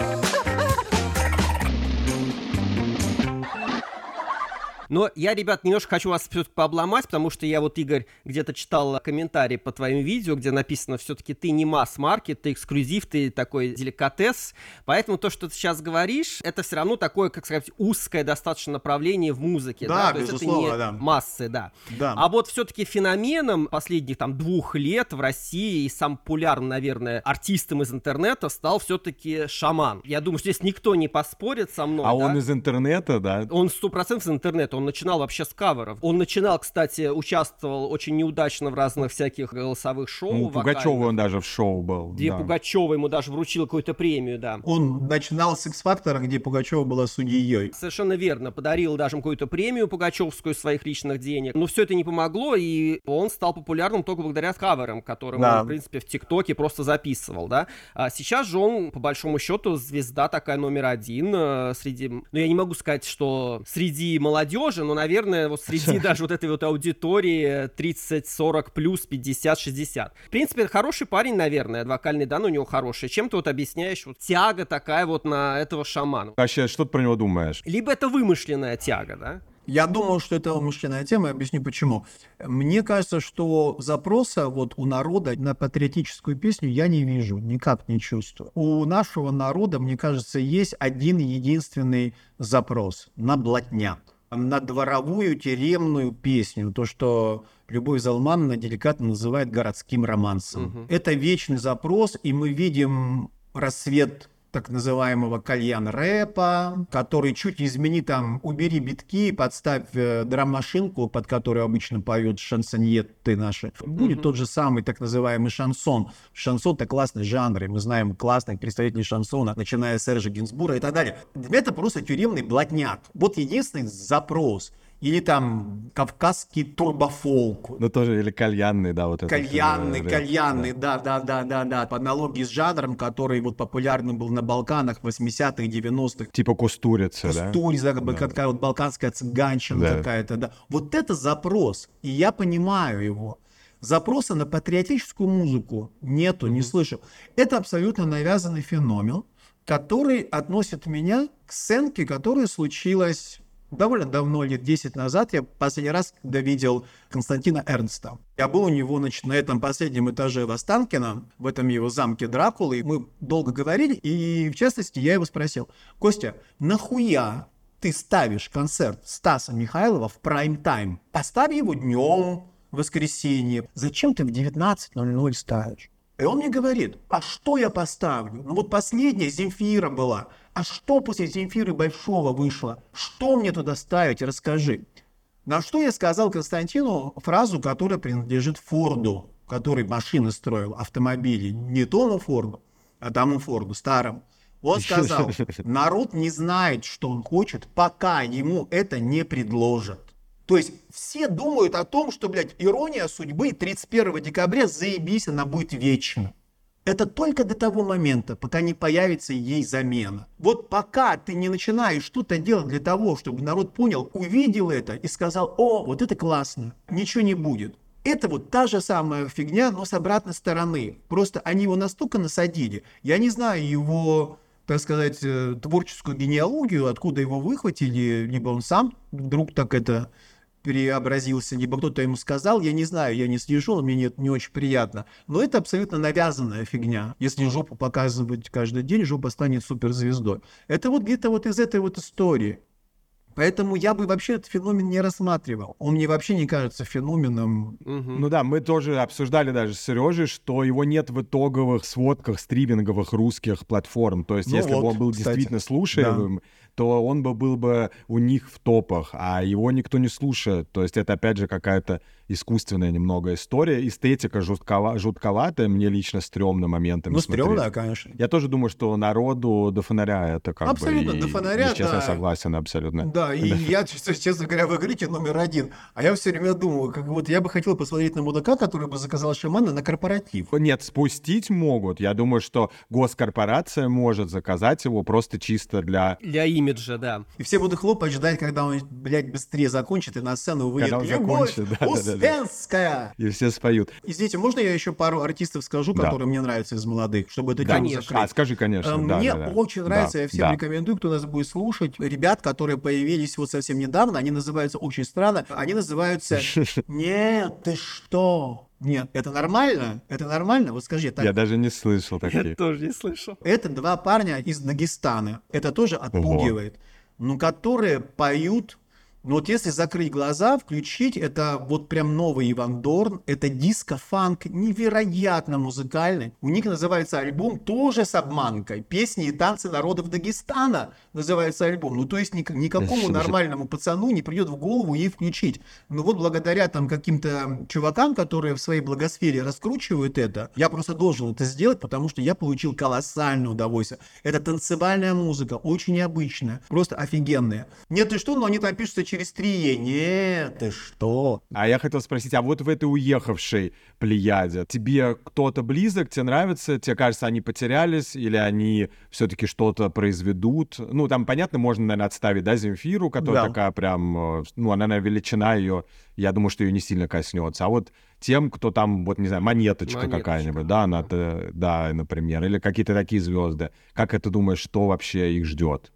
Но я, ребят, немножко хочу вас все-таки пообломать, потому что я вот, Игорь, где-то читал комментарии по твоим видео, где написано, все-таки ты не масс-маркет, ты эксклюзив, ты такой деликатес. Поэтому то, что ты сейчас говоришь, это все равно такое, как сказать, узкое достаточно направление в музыке. Да, То есть безусловно, это не да. массы, да. Да. А вот все-таки феноменом последних там двух лет в России и самым популярным, наверное, артистом из интернета стал все-таки шаман. Я думаю, что здесь никто не поспорит со мной. А да? он из интернета, да? Он сто процентов из интернета, он начинал вообще с каверов. Он начинал, кстати, участвовал очень неудачно в разных всяких голосовых шоу. Ну. Пугачева он даже в шоу был. Где да. Пугачева ему даже вручил какую-то премию, да. Он начинал с X-фактора, где Пугачева была судьей. Совершенно верно. Подарил даже ему какую-то премию Пугачевскую своих личных денег. Но все это не помогло, и он стал популярным только благодаря каверам, которые Да. он, в принципе, в ТикТоке просто записывал, да. А сейчас же он, по большому счету, звезда такая номер один э, среди... Ну, я не могу сказать, что среди молодежи, но, наверное, вот среди *laughs* даже вот этой вот аудитории 30, 40 плюс, 50, 60. В принципе, хороший парень, наверное, вокальный дан у него хороший. Чем ты вот объясняешь вот тяга такая вот на этого шамана? Вообще, что ты про него думаешь? Либо это вымышленная тяга, да? Я думаю, что это мужчиная тема, я объясню почему. Мне кажется, что запроса вот у народа на патриотическую песню я не вижу, никак не чувствую. У нашего народа, мне кажется, есть один единственный запрос на блатняк на дворовую тюремную песню, то, что Любовь Залмановна деликатно называет городским романсом. Это вечный запрос, и мы видим рассвет так называемого кальян-рэпа, который чуть измени там, убери битки, подставь э, драм-машинку, под которую обычно поют шансоньеты наши. Будет тот же самый так называемый шансон. Шансон — это классный жанр, и мы знаем классных представителей шансона, начиная с Сержа Гинсбура и так далее. Это просто тюремный блатняк. Вот единственный запрос. Или там кавказский турбофолк. Ну, тоже, или кальянный, да, вот это. Кальянный, э, кальянный, да, да, да, да, да. По аналогии с жанром, который вот популярным был на Балканах 80-х, 90-х. Типа кустурица, да? Кустурица, как бы какая вот балканская цыганщина Да. какая-то, да. Вот это запрос, и я понимаю его. Запроса на патриотическую музыку нету, не слышу. Это абсолютно навязанный феномен, который относит меня к сценке, которая случилась довольно давно, лет 10 назад. Я последний раз, когда видел Константина Эрнста. Я был у него значит, на этом последнем этаже в Останкино, в этом его замке Дракулы. и Мы долго говорили, и в частности я его спросил, Костя, нахуя ты ставишь концерт Стаса Михайлова в прайм-тайм? Поставь его днем, в воскресенье. Зачем ты в 19.00 ставишь? И он мне говорит, а что я поставлю? Ну вот последняя Земфира была. А что после Земфиры Большого вышло? Что мне туда ставить? Расскажи. На что я сказал Константину фразу, которая принадлежит Форду, который машины строил, автомобили. Не тому Форду, а тому Форду, старому. Он сказал, *laughs* народ не знает, что он хочет, пока ему это не предложат. То есть все думают о том, что, блядь, ирония судьбы 31 декабря, заебись, она будет вечна. Это только до того момента, пока не появится ей замена. Вот пока ты не начинаешь что-то делать для того, чтобы народ понял, увидел это и сказал, о, вот это классно, ничего не будет. Это вот та же самая фигня, но с обратной стороны. Просто они его настолько насадили. Я не знаю его, так сказать, э, творческую генеалогию, откуда его выхватили, либо он сам вдруг так это преобразился, либо кто-то ему сказал, я не знаю, я не слежу, мне нет, не очень приятно. Но это абсолютно навязанная фигня. Если жопу показывать каждый день, жопа станет суперзвездой. Это вот где-то вот из этой вот истории. Поэтому я бы вообще этот феномен не рассматривал. Он мне вообще не кажется феноменом. Мгм. Ну да, мы тоже обсуждали даже с Сережей, что его нет в итоговых сводках стриминговых русских платформ. То есть, Ну если бы вот, он был кстати. действительно слушаемым, то он бы был бы у них в топах, а его никто не слушает. То есть это, опять же, какая-то искусственная немного история. Эстетика жуткова- жутковатая, мне лично стрёмно моментами Ну, смотреть. стрёмно, конечно. Я тоже думаю, что народу до фонаря это как Абсолютно, бы... и- до фонаря, и, честно, да. согласен абсолютно. Да, и я, честно, говоря, в игрите номер один. А я все время думаю, как вот я бы хотел посмотреть на мудака, который бы заказал шамана на корпоратив. Нет, спустить могут. Я думаю, что госкорпорация может заказать его просто чисто для... Для имиджа, да. И все будут хлопать, ждать, когда он, блядь, быстрее закончит, и на сцену выйдет Когда он «Любовь закончит, да, да, да, да. Успенская!» И все споют. Извините, можно я еще пару артистов скажу, Да. которые мне нравятся из молодых, чтобы это Да. тему закрыть? А, скажи, конечно. Э, да, Мне да, да. очень Да, нравится, я всем да. рекомендую, кто нас будет слушать. Ребят, которые появились вот совсем недавно, они называются очень странно, они называются *laughs* «Нет, ты что?» Нет, это нормально? Это нормально? Вот скажи, так, Я даже не слышал Я таких. тоже не слышал. это два парня из Дагестана. Это тоже отпугивает. Ну, которые поют. Ну, вот если закрыть глаза, включить, это вот прям новый Иван Дорн. Это диско-фанк, невероятно музыкальный. У них называется альбом тоже с обманкой. Песни и танцы народов Дагестана называется альбом. Ну, то есть ник- никакому нормальному пацану не придет в голову ей включить. Ну, вот благодаря там каким-то чувакам, которые в своей благосфере раскручивают это, я просто должен это сделать, потому что я получил колоссальное удовольствие. Это танцевальная музыка, очень необычная, просто офигенная. Нет, ты что, но они там пишутся через три «е». Нет, ты что? А я хотел спросить, а вот в этой уехавшей плеяде тебе кто-то близок, тебе нравится, тебе кажется, они потерялись или они все-таки что-то произведут? Ну, там, понятно, можно, наверное, отставить, да, Земфиру, которая Да. такая прям, э, ну, она, наверное, величина ее, я думаю, что ее не сильно коснется. А вот тем, кто там, вот, не знаю, монеточка, Монеточка, какая-нибудь, да, она, да, например, или какие-то такие звезды. Как это думаешь, что вообще их ждет?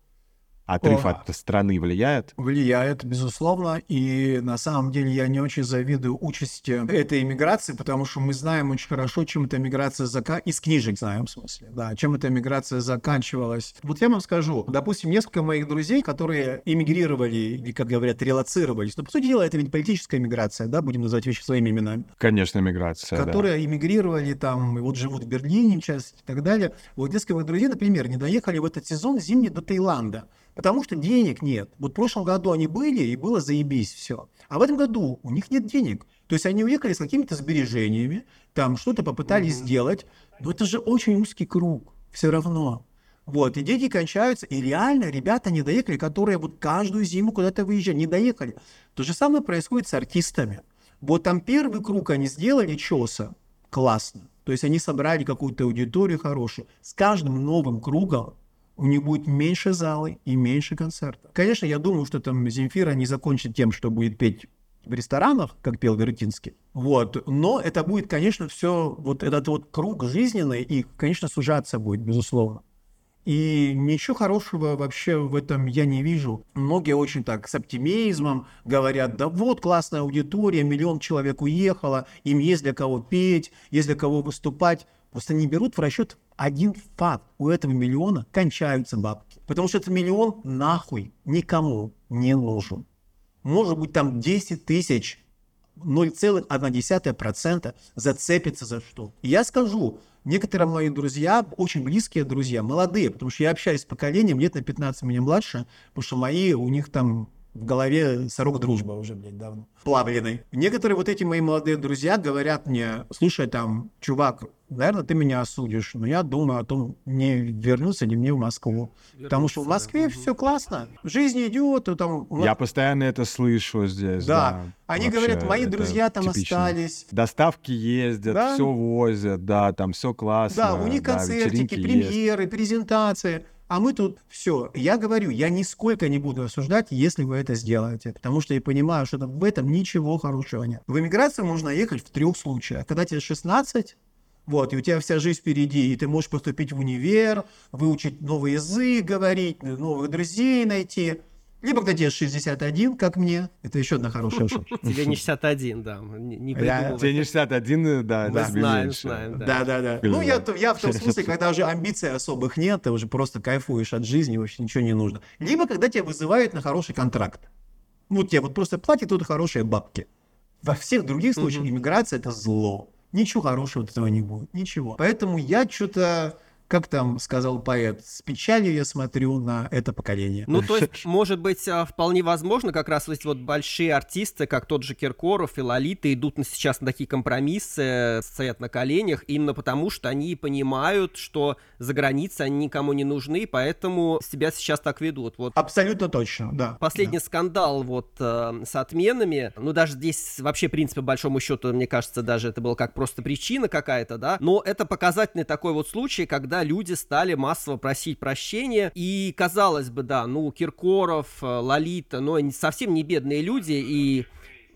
Отрыв О. от страны влияет? Влияет, безусловно, и на самом деле я не очень завидую участи этой иммиграции, потому что мы знаем очень хорошо, чем эта миграция зака... из книжек знаем, в смысле, да, чем эта миграция заканчивалась. Вот я вам скажу, допустим, несколько моих друзей, которые эмигрировали, или, как говорят, релацировались, но, по сути дела, это ведь политическая миграция, да, будем называть вещи своими именами, Конечно, миграция, да. которые эмигрировали там, и вот живут в Берлине сейчас и так далее. Вот несколько моих друзей, например, не доехали в этот сезон зимний до Таиланда, потому что денег нет. Вот в прошлом году они были, и было заебись все. А в этом году у них нет денег. То есть они уехали с какими-то сбережениями, там что-то попытались сделать, но это же очень узкий круг все равно. Вот, и деньги кончаются, и реально ребята не доехали, которые вот каждую зиму куда-то выезжали, не доехали. То же самое происходит с артистами. Вот там первый круг они сделали чеса, классно. То есть они собрали какую-то аудиторию хорошую. С каждым новым кругом у них будет меньше залы и меньше концертов. Конечно, я думаю, что там Земфира не закончит тем, что будет петь в ресторанах, как пел Вертинский. Вот. Но это будет, конечно, все, вот этот вот круг жизненный, и, конечно, сужаться будет, безусловно. И ничего хорошего вообще в этом я не вижу. Многие очень так с оптимизмом говорят, да вот классная аудитория, миллион человек уехало, им есть для кого петь, есть для кого выступать. Просто не берут в расчет один факт. У этого миллиона кончаются бабки. Потому что этот миллион нахуй никому не нужен. Может быть там 10 тысяч 0,1% зацепится за что. И я скажу, некоторые мои друзья, очень близкие друзья, молодые, потому что я общаюсь с поколением, лет на 15 меня младше, потому что мои, у них там в голове сорок дружба уже, блядь, давно. Плавленый. Некоторые вот эти мои молодые друзья говорят мне, слушай, там, чувак, наверное, ты меня осудишь, но я думаю о том, не вернуться ли мне в Москву. Потому что в Вернуться, Москве да. все классно, жизнь идет, там... Я постоянно это слышу здесь. да. Да, Они Вообще, говорят, мои друзья там типично. остались, Доставки ездят, Да. все возят, да, там все классно. Да, у них да, концертики, вечеринки есть. премьеры, презентации. А мы тут все. Я говорю, я нисколько не буду осуждать, если вы это сделаете. Потому что я понимаю, что в этом ничего хорошего нет. В эмиграцию можно ехать в трех случаях. Когда тебе 16, вот, и у тебя вся жизнь впереди, и ты можешь поступить в универ, выучить новый язык, говорить, новых друзей найти. Либо когда тебе 61, как мне. Это еще одна хорошая *laughs* шутка. Тебе не 61, да. Не. Тебе не 61, да, Мы знаем, знаем, да. Да, да, да. Ну, я, я в том смысле, когда уже амбиций особых нет, ты уже просто кайфуешь от жизни, вообще ничего не нужно. Либо когда тебя вызывают на хороший контракт. Ну, тебе вот просто платят тут хорошие бабки. Во всех других случаях иммиграция это зло. Ничего хорошего от этого не будет. Ничего. Поэтому я что-то, как там сказал поэт, с печалью я смотрю на это поколение. Ну, то есть, *laughs* может быть, а, вполне возможно, как раз эти вот большие артисты, как тот же Киркоров и Лолита, идут на, сейчас на такие компромиссы, стоят на коленях, именно потому, что они понимают, что за границей они никому не нужны, поэтому себя сейчас так ведут. Вот Абсолютно точно, да. Последний скандал вот э, с отменами, ну даже здесь вообще, в принципе, по большому счету, мне кажется, даже это было как просто причина какая-то, да, но это показательный такой вот случай, когда люди стали массово просить прощения, и казалось бы, да, ну Киркоров, э, Лолита, ну они совсем не бедные люди, и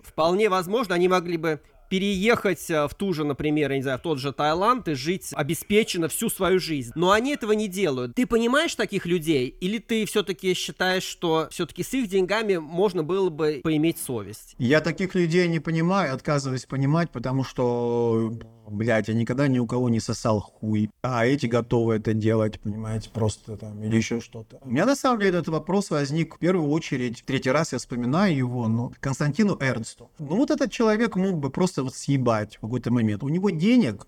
вполне возможно, они могли бы переехать э, в ту же, например, я не знаю, в тот же Таиланд и жить обеспеченно всю свою жизнь. Но они этого не делают. Ты понимаешь таких людей? Или ты все-таки считаешь, что все-таки с их деньгами можно было бы поиметь совесть? Я таких людей не понимаю, отказываюсь понимать, потому что, блядь, я никогда ни у кого не сосал хуй. А эти готовы это делать, понимаете, просто там, или еще что-то. У меня на самом деле этот вопрос возник в первую очередь, третий раз я вспоминаю его, ну, Константину Эрнсту. Ну, вот этот человек мог бы просто вот съебать в какой-то момент. У него денег,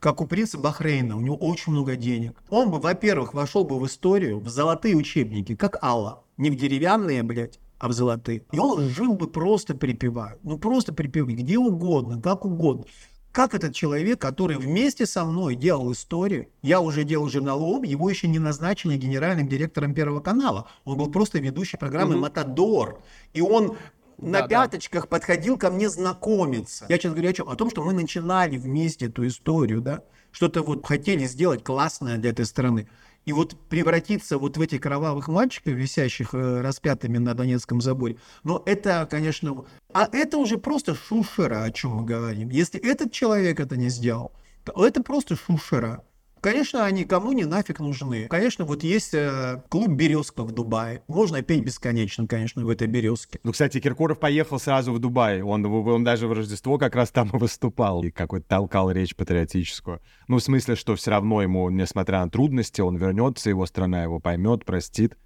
как у принца Бахрейна, у него очень много денег. Он бы, во-первых, вошел бы в историю, в золотые учебники, как Алла. Не в деревянные, блядь, а в золотые. И он жил бы просто припевая. Ну, просто припевая, где угодно, как угодно. Как этот человек, который вместе со мной делал историю, я уже делал журнал ОМ, его еще не назначили генеральным директором Первого канала. Он был просто ведущий программы Мгм. «Матадор». И он на Да-да. пяточках подходил ко мне знакомиться. Я сейчас говорю о чем? О том, что мы начинали вместе эту историю, да? Что-то вот хотели сделать классное для этой страны. И вот превратиться вот в этих кровавых мальчиков, висящих э, распятыми на Донецком заборе, но это, конечно... А это уже просто шушера, о чем мы говорим. Если этот человек это не сделал, то это просто шушера. Конечно, они кому не нафиг нужны. Конечно, вот есть э, клуб «Березка» в Дубае. Можно петь бесконечно, конечно, в этой «Березке». Ну, кстати, Киркоров поехал сразу в Дубай. Он, он даже в Рождество как раз там выступал. И какой-то толкал речь патриотическую. Ну, в смысле, что все равно ему, несмотря на трудности, он вернется, его страна его поймет, простит.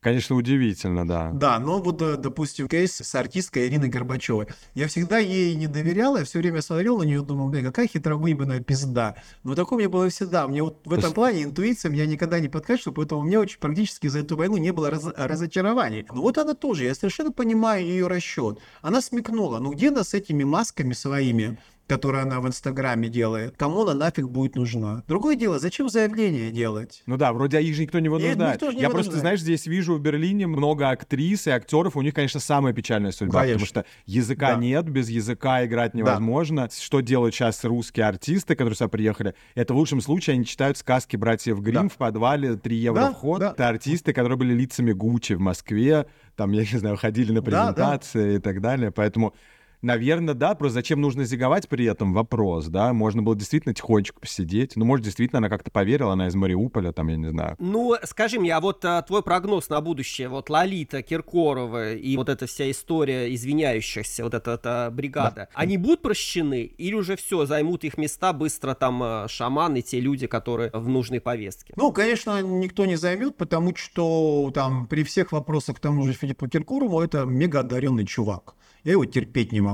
Конечно, удивительно, да. Да, но вот, э, допустим, кейс с артисткой Ириной Горбачевой. Я всегда ей не доверял, я все время смотрел на нее, думал, бля, какая хитровыебанная пизда. Но такое меня было всегда. Мне вот в этом есть- плане интуиция меня никогда не подкачивала, поэтому у меня очень практически за эту войну не было раз- разочарований. Ну вот она тоже, я совершенно понимаю ее расчет. Она смекнула, ну где она с этими масками своими, которые она в Инстаграме делает, кому она нафиг будет нужна. Другое дело, зачем заявление делать? Ну да, вроде их же никто не вынуждает. никто же не Я просто, вынуждает. знаешь, здесь вижу в Берлине много актрис и актеров. У них, конечно, самая печальная судьба, потому Конечно. что языка Да. нет, без языка играть невозможно. Что делают сейчас русские артисты, которые сюда приехали? Это в лучшем случае они читают сказки братьев Грим Да. в подвале, 3 евро Да, вход. да. Это артисты, которые были лицами Гуччи в Москве, там, я не знаю, ходили на Да, да. презентации и так далее. Поэтому Наверное, да, просто зачем нужно зиговать при этом вопрос, да? Можно было действительно тихонечко посидеть. Ну, может, действительно она как-то поверила, она из Мариуполя, там, я не знаю. Ну, скажи мне, а вот а, твой прогноз на будущее, вот Лолита, Киркорова и вот эта вся история извиняющихся, вот эта, эта бригада, они будут прощены или уже все, займут их места быстро там а, шаманы, те люди, которые в нужной повестке? Ну, конечно, никто не займет, потому что там при всех вопросах к тому же Филиппу Киркорову это мега одаренный чувак. Я его терпеть не могу.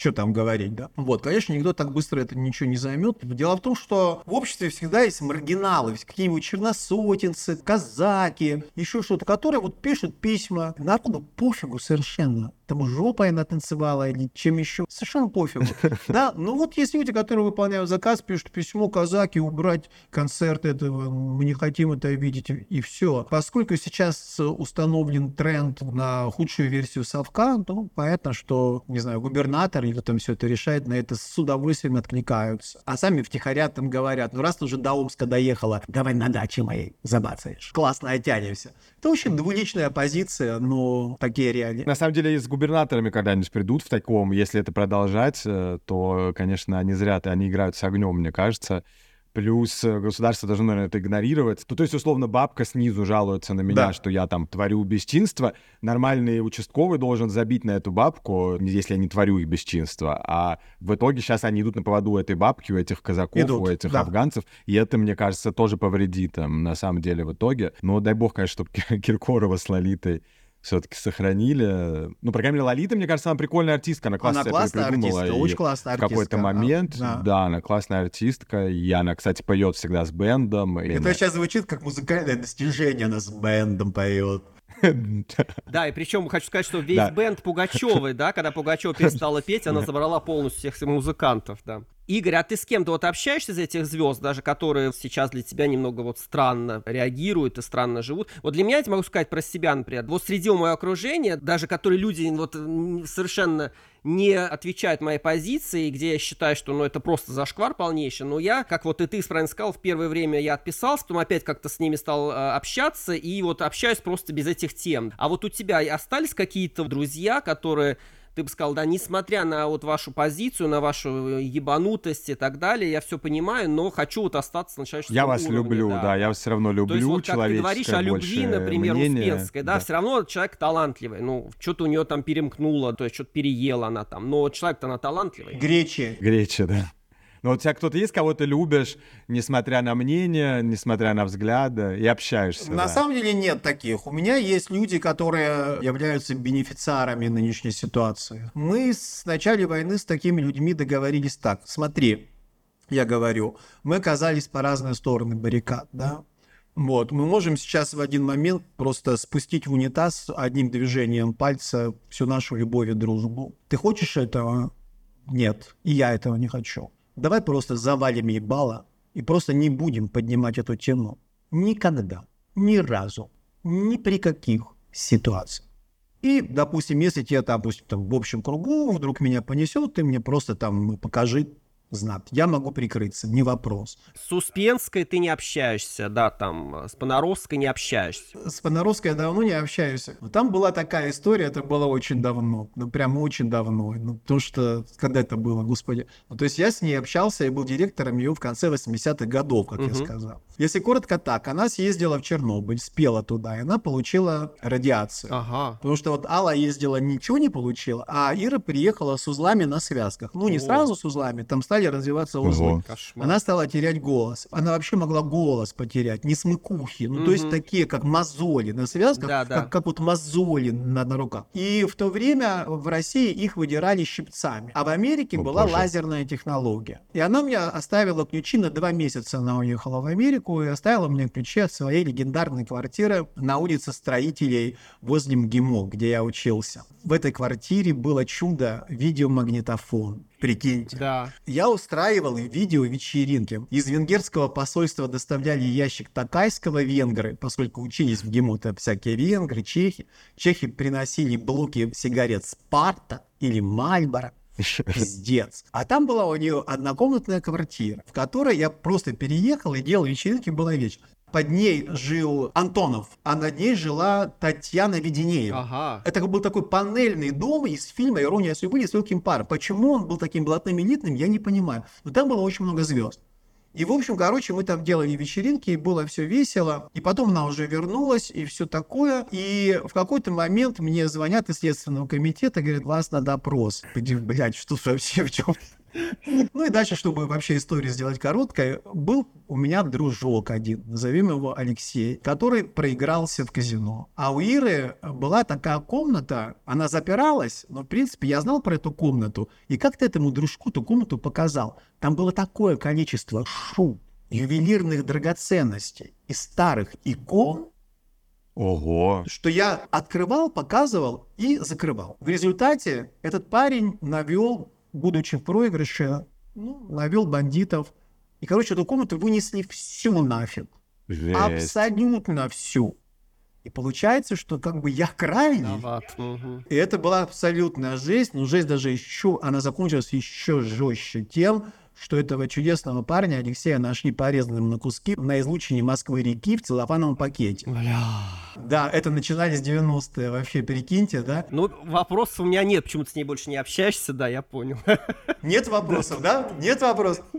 Что там говорить, да? Вот, конечно, никто так быстро это ничего не займет. Дело в том, что в обществе всегда есть маргиналы, какие-нибудь черносотенцы, казаки, еще что-то, которые вот пишут письма. Народу пофигу совершенно. Там жопой она танцевала или чем еще. Совершенно пофигу. *laughs* Да, ну вот есть люди, которые выполняют заказ, пишут письмо казаки, убрать концерт этого, мы не хотим это видеть, и все. Поскольку сейчас установлен тренд на худшую версию совка, то понятно, что, не знаю, губернатор или там все это решает, на это с удовольствием откликаются. А сами втихаря там говорят, ну раз ты уже до Омска доехала, давай на даче моей забацаешь. Классно оттянемся. Это очень двуличная позиция, но такие реалии. На самом деле, с губернаторами когда-нибудь придут в таком, если это продолжать, э, то, конечно, они зря, они играют с огнем, мне кажется. плюс э, государство должно, наверное, это игнорировать. То, то есть, условно, бабка снизу жалуется на меня, Да. что я там творю бесчинство. Нормальный участковый должен забить на эту бабку, если я не творю их бесчинство. А в итоге сейчас они идут на поводу этой бабки, у этих казаков, Идут, у этих да. афганцев. И это, мне кажется, тоже повредит им на самом деле в итоге. Но дай бог, конечно, чтобы *laughs* Киркорова с Лолитой все-таки сохранили. Ну, по крайней мере, Лолита, мне кажется, она прикольная артистка. Она классно Она классная артистка, и очень классная в какой-то артистка. А, момент, да. да. она классная артистка, и она, кстати, поет всегда с бендом. и- Это сейчас звучит как музыкальное достижение, она с бендом поет. *laughs* Да, и причем хочу сказать, что весь бенд Пугачевой, да, когда Пугачева перестала *laughs* петь, она забрала полностью всех музыкантов, да. Игорь, а ты с кем-то вот общаешься из этих звезд, даже которые сейчас для тебя немного вот странно реагируют и странно живут? Вот для меня, я могу сказать про себя, например. Вот среди моего окружения, даже которые люди вот совершенно не отвечают моей позиции, где я считаю, что ну это просто зашквар полнейший, но я, как вот и ты правильно сказал, в первое время я отписался, потом опять как-то с ними стал э, общаться, и вот общаюсь просто без этих тем. А вот у тебя остались какие-то друзья, которые ты бы сказал, да, несмотря на вот вашу позицию, на вашу э, ебанутость и так далее, я все понимаю, но хочу вот остаться на человеческом Я вас уровне, люблю, да. я вас все равно люблю, То есть вот как ты говоришь о любви, например, мнение. Успенской, да, Да. все равно человек талантливый, ну, что-то у нее там перемкнуло, то есть что-то переела она там, но человек-то она талантливый. Гречи. Греча, да. Но у тебя кто-то есть, кого ты любишь, несмотря на мнение, несмотря на взгляды, и общаешься. На да. самом деле нет таких. У меня есть люди, которые являются бенефициарами нынешней ситуации. Мы с начала войны с такими людьми договорились так. Смотри, я говорю, мы оказались по разные стороны баррикад, да? Вот, мы можем сейчас в один момент просто спустить в унитаз одним движением пальца всю нашу любовь и дружбу. Ты хочешь этого? Нет, и я этого не хочу. Давай просто завалим ебало и просто не будем поднимать эту тему. Никогда, ни разу, ни при каких ситуациях. И, допустим, если там, допустим, там, в общем кругу вдруг меня понесет, ты мне просто там покажи знак. Я могу прикрыться, не вопрос. С Успенской ты не общаешься, да, там, с Понаровской не общаешься. С Понаровской я давно не общаюсь. Но Там была такая история, это было очень давно. Ну, прям очень давно. Ну, потому что, когда это было, господи. Ну, то есть я с ней общался и был директором ее в конце 80-х годов, как я Мгм. сказал. Если коротко так, она съездила в Чернобыль, спела туда, и она получила радиацию. Ага. Потому что вот Алла ездила, ничего не получила, а Ира приехала с узлами на связках. Ну, не О. сразу с узлами, там стали развиваться узлы. Ого. Она стала терять голос. Она вообще могла голос потерять, не смыкухи. Ну, то есть такие, как мозоли на связках, Да, да. Как, как вот мозоли на, на руках. И в то время в России их выдирали щипцами. А в Америке О, была боже. лазерная технология. И она мне оставила ключи на два месяца. Она уехала в Америку и оставила мне ключи от своей легендарной квартиры на улице строителей возле МГИМО, где я учился. В этой квартире было чудо видеомагнитофон. Прикиньте. Да. Я устраивал видео-вечеринки. Из венгерского посольства доставляли ящик такайского венгры, поскольку учились в ГИМО всякие венгры, чехи. Чехи приносили блоки сигарет Спарта или Мальборо. Пиздец. А там была у нее однокомнатная квартира, в которой я просто переехал и делал вечеринки, была вечер. Под ней жил Антонов, а над ней жила Татьяна Веденеева. Ага. Это был такой панельный дом из фильма «Ирония судьбы» с легким паром. Почему он был таким блатным элитным, я не понимаю. Но там было очень много звезд. И, в общем, короче, мы там делали вечеринки, и было все весело. И потом она уже вернулась, и все такое. И в какой-то момент мне звонят из Следственного комитета, говорят, вас на допрос. Блядь, что вообще в чем? *laughs* Ну и дальше, чтобы вообще историю сделать короткой, был у меня дружок один, назовем его Алексей, который проигрался в казино. А у Иры была такая комната, она запиралась, но, в принципе, я знал про эту комнату, и как-то этому дружку эту комнату показал. Там было такое количество шу, ювелирных драгоценностей и старых икон, Ого. что я открывал, показывал и закрывал. В результате этот парень навел, будучи в проигрыше, ну, навел бандитов. И, короче, эту комнату вынесли всю нафиг. Жесть. Абсолютно всю. И получается, что как бы я крайний. Виноват. Мгм. И это была абсолютная жесть, но жесть даже еще, она закончилась еще жестче тем, что этого чудесного парня Алексея нашли порезанным на куски на излучине Москвы-реки в целлофановом пакете. Бля. Да, это начинались 90-е, вообще, прикиньте, да? Ну, вопросов у меня нет, почему ты с ней больше не общаешься, да, я понял. *laughs* Нет вопросов, да? Нет вопросов. *laughs*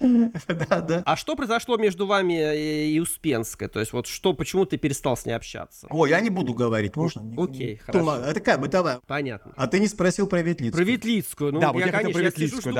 *laughs* Да, да. А что произошло между вами и Успенской? То есть вот что, почему ты перестал с ней общаться? О, я не буду говорить, можно? Окей, хорошо. Это такая бытовая. Понятно. А ты не спросил про Ветлицкую? Про Ветлицкую, ну, да, вот я, хотел про Ветлицкую,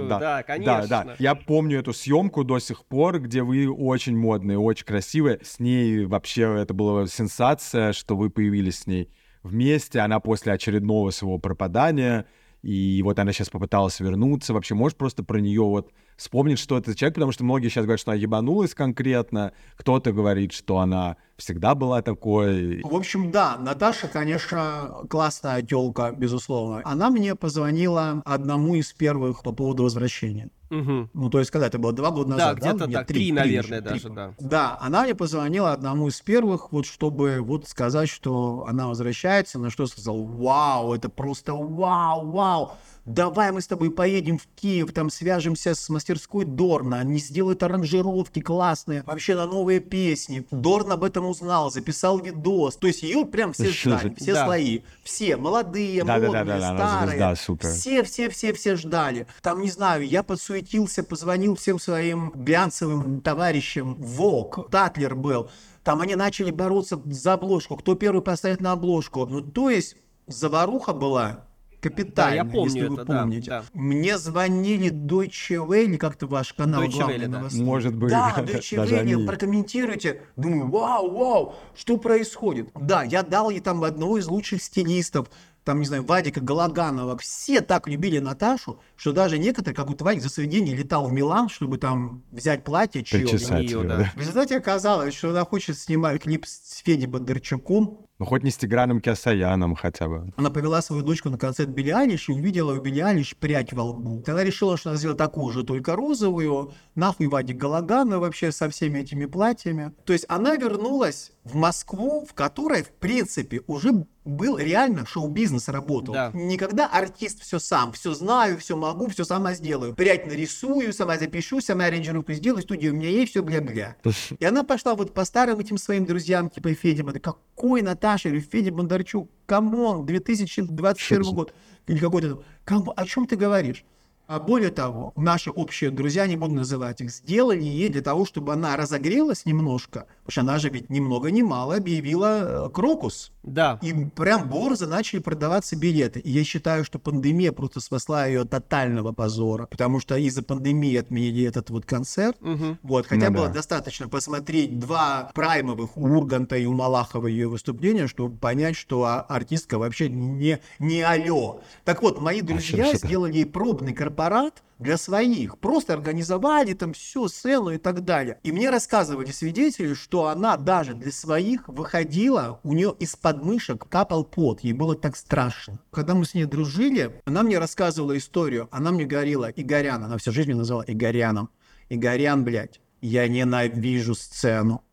да, ждал, да. Да, конечно. Да, да. Я помню эту съемку до сих пор, где вы очень модные, очень красивые. С ней вообще это была сенсация, что вы появились с ней вместе. Она после очередного своего пропадания и вот она сейчас попыталась вернуться. Вообще, можешь просто про нее вот вспомнить, что это человек, потому что многие сейчас говорят, что она ебанулась конкретно, кто-то говорит, что она всегда была такой. В общем, да, Наташа, конечно, классная телка, безусловно. Она мне позвонила одному из первых по поводу возвращения. Угу. Ну, то есть, когда это было два года назад, да? где-то да? так, три, три наверное, три. даже, да. Да, она мне позвонила одному из первых, вот чтобы вот сказать, что она возвращается, на что сказал, вау, это просто вау, вау давай мы с тобой поедем в Киев, там свяжемся с мастерской Дорна, они сделают аранжировки классные, вообще на новые песни. Дорн об этом узнал, записал видос. То есть ее прям все ждали, все да. слои. Все, молодые, да, модные, да, да, да, старые. Да, супер. Все, все, все, все ждали. Там, не знаю, я подсуетился, позвонил всем своим глянцевым товарищам. Вок, Татлер был. Там они начали бороться за обложку. Кто первый поставит на обложку. Ну, то есть заваруха была капитально, да, я помню если вы это, помните. Да, да. Мне звонили Deutsche Welle, как-то ваш канал Deutsche главный Welle, новостной. Может быть. Да, *laughs* Deutsche Welle, прокомментируйте. Думаю, вау, вау, что происходит? Да, я дал ей там одного из лучших стилистов, там, не знаю, Вадика Галаганова, все так любили Наташу, что даже некоторые, как вот Вадик за свои деньги летал в Милан, чтобы там взять платье, чье нее, да. В результате оказалось, что она хочет снимать клип с Федей Бондарчуком, ну, хоть не с Тиграном Киасаяном хотя бы. Она повела свою дочку на концерт Билли Алиш и увидела у Билли Алиш прядь во лбу. Она решила, что она сделает такую же, только розовую. Нахуй Вадик Галагана вообще со всеми этими платьями. То есть она вернулась в Москву, в которой, в принципе, уже был реально шоу-бизнес работал. Да. Никогда артист все сам, все знаю, все могу, все сама сделаю. Прядь нарисую, сама запишу, сама аранжировку сделаю, студию у меня есть, все бля-бля. *laughs* И она пошла вот по старым этим своим друзьям, типа Федя, какой Наташа, или Федя Бондарчук, come on, 2021 год, или какой-то, о чем ты говоришь? А более того, наши общие друзья, не буду называть их, сделали ей для того, чтобы она разогрелась немножко, потому что она же ведь ни много ни мало объявила э, Крокус. Да. И прям борзо начали продаваться билеты. И я считаю, что пандемия просто спасла ее от тотального позора, потому что из-за пандемии отменили этот вот концерт. Угу. Вот, хотя ну, было да. достаточно посмотреть два праймовых у Урганта и у Малахова ее выступления, чтобы понять, что а, артистка вообще не, не алё. Так вот, мои друзья сделали ей пробный аппарат для своих. Просто организовали там все, сцену и так далее. И мне рассказывали свидетели, что она даже для своих выходила, у нее из подмышек капал пот. Ей было так страшно. Когда мы с ней дружили, она мне рассказывала историю. Она мне говорила, Игорян, она всю жизнь меня называла Игоряном. Игорян, блядь, я ненавижу сцену.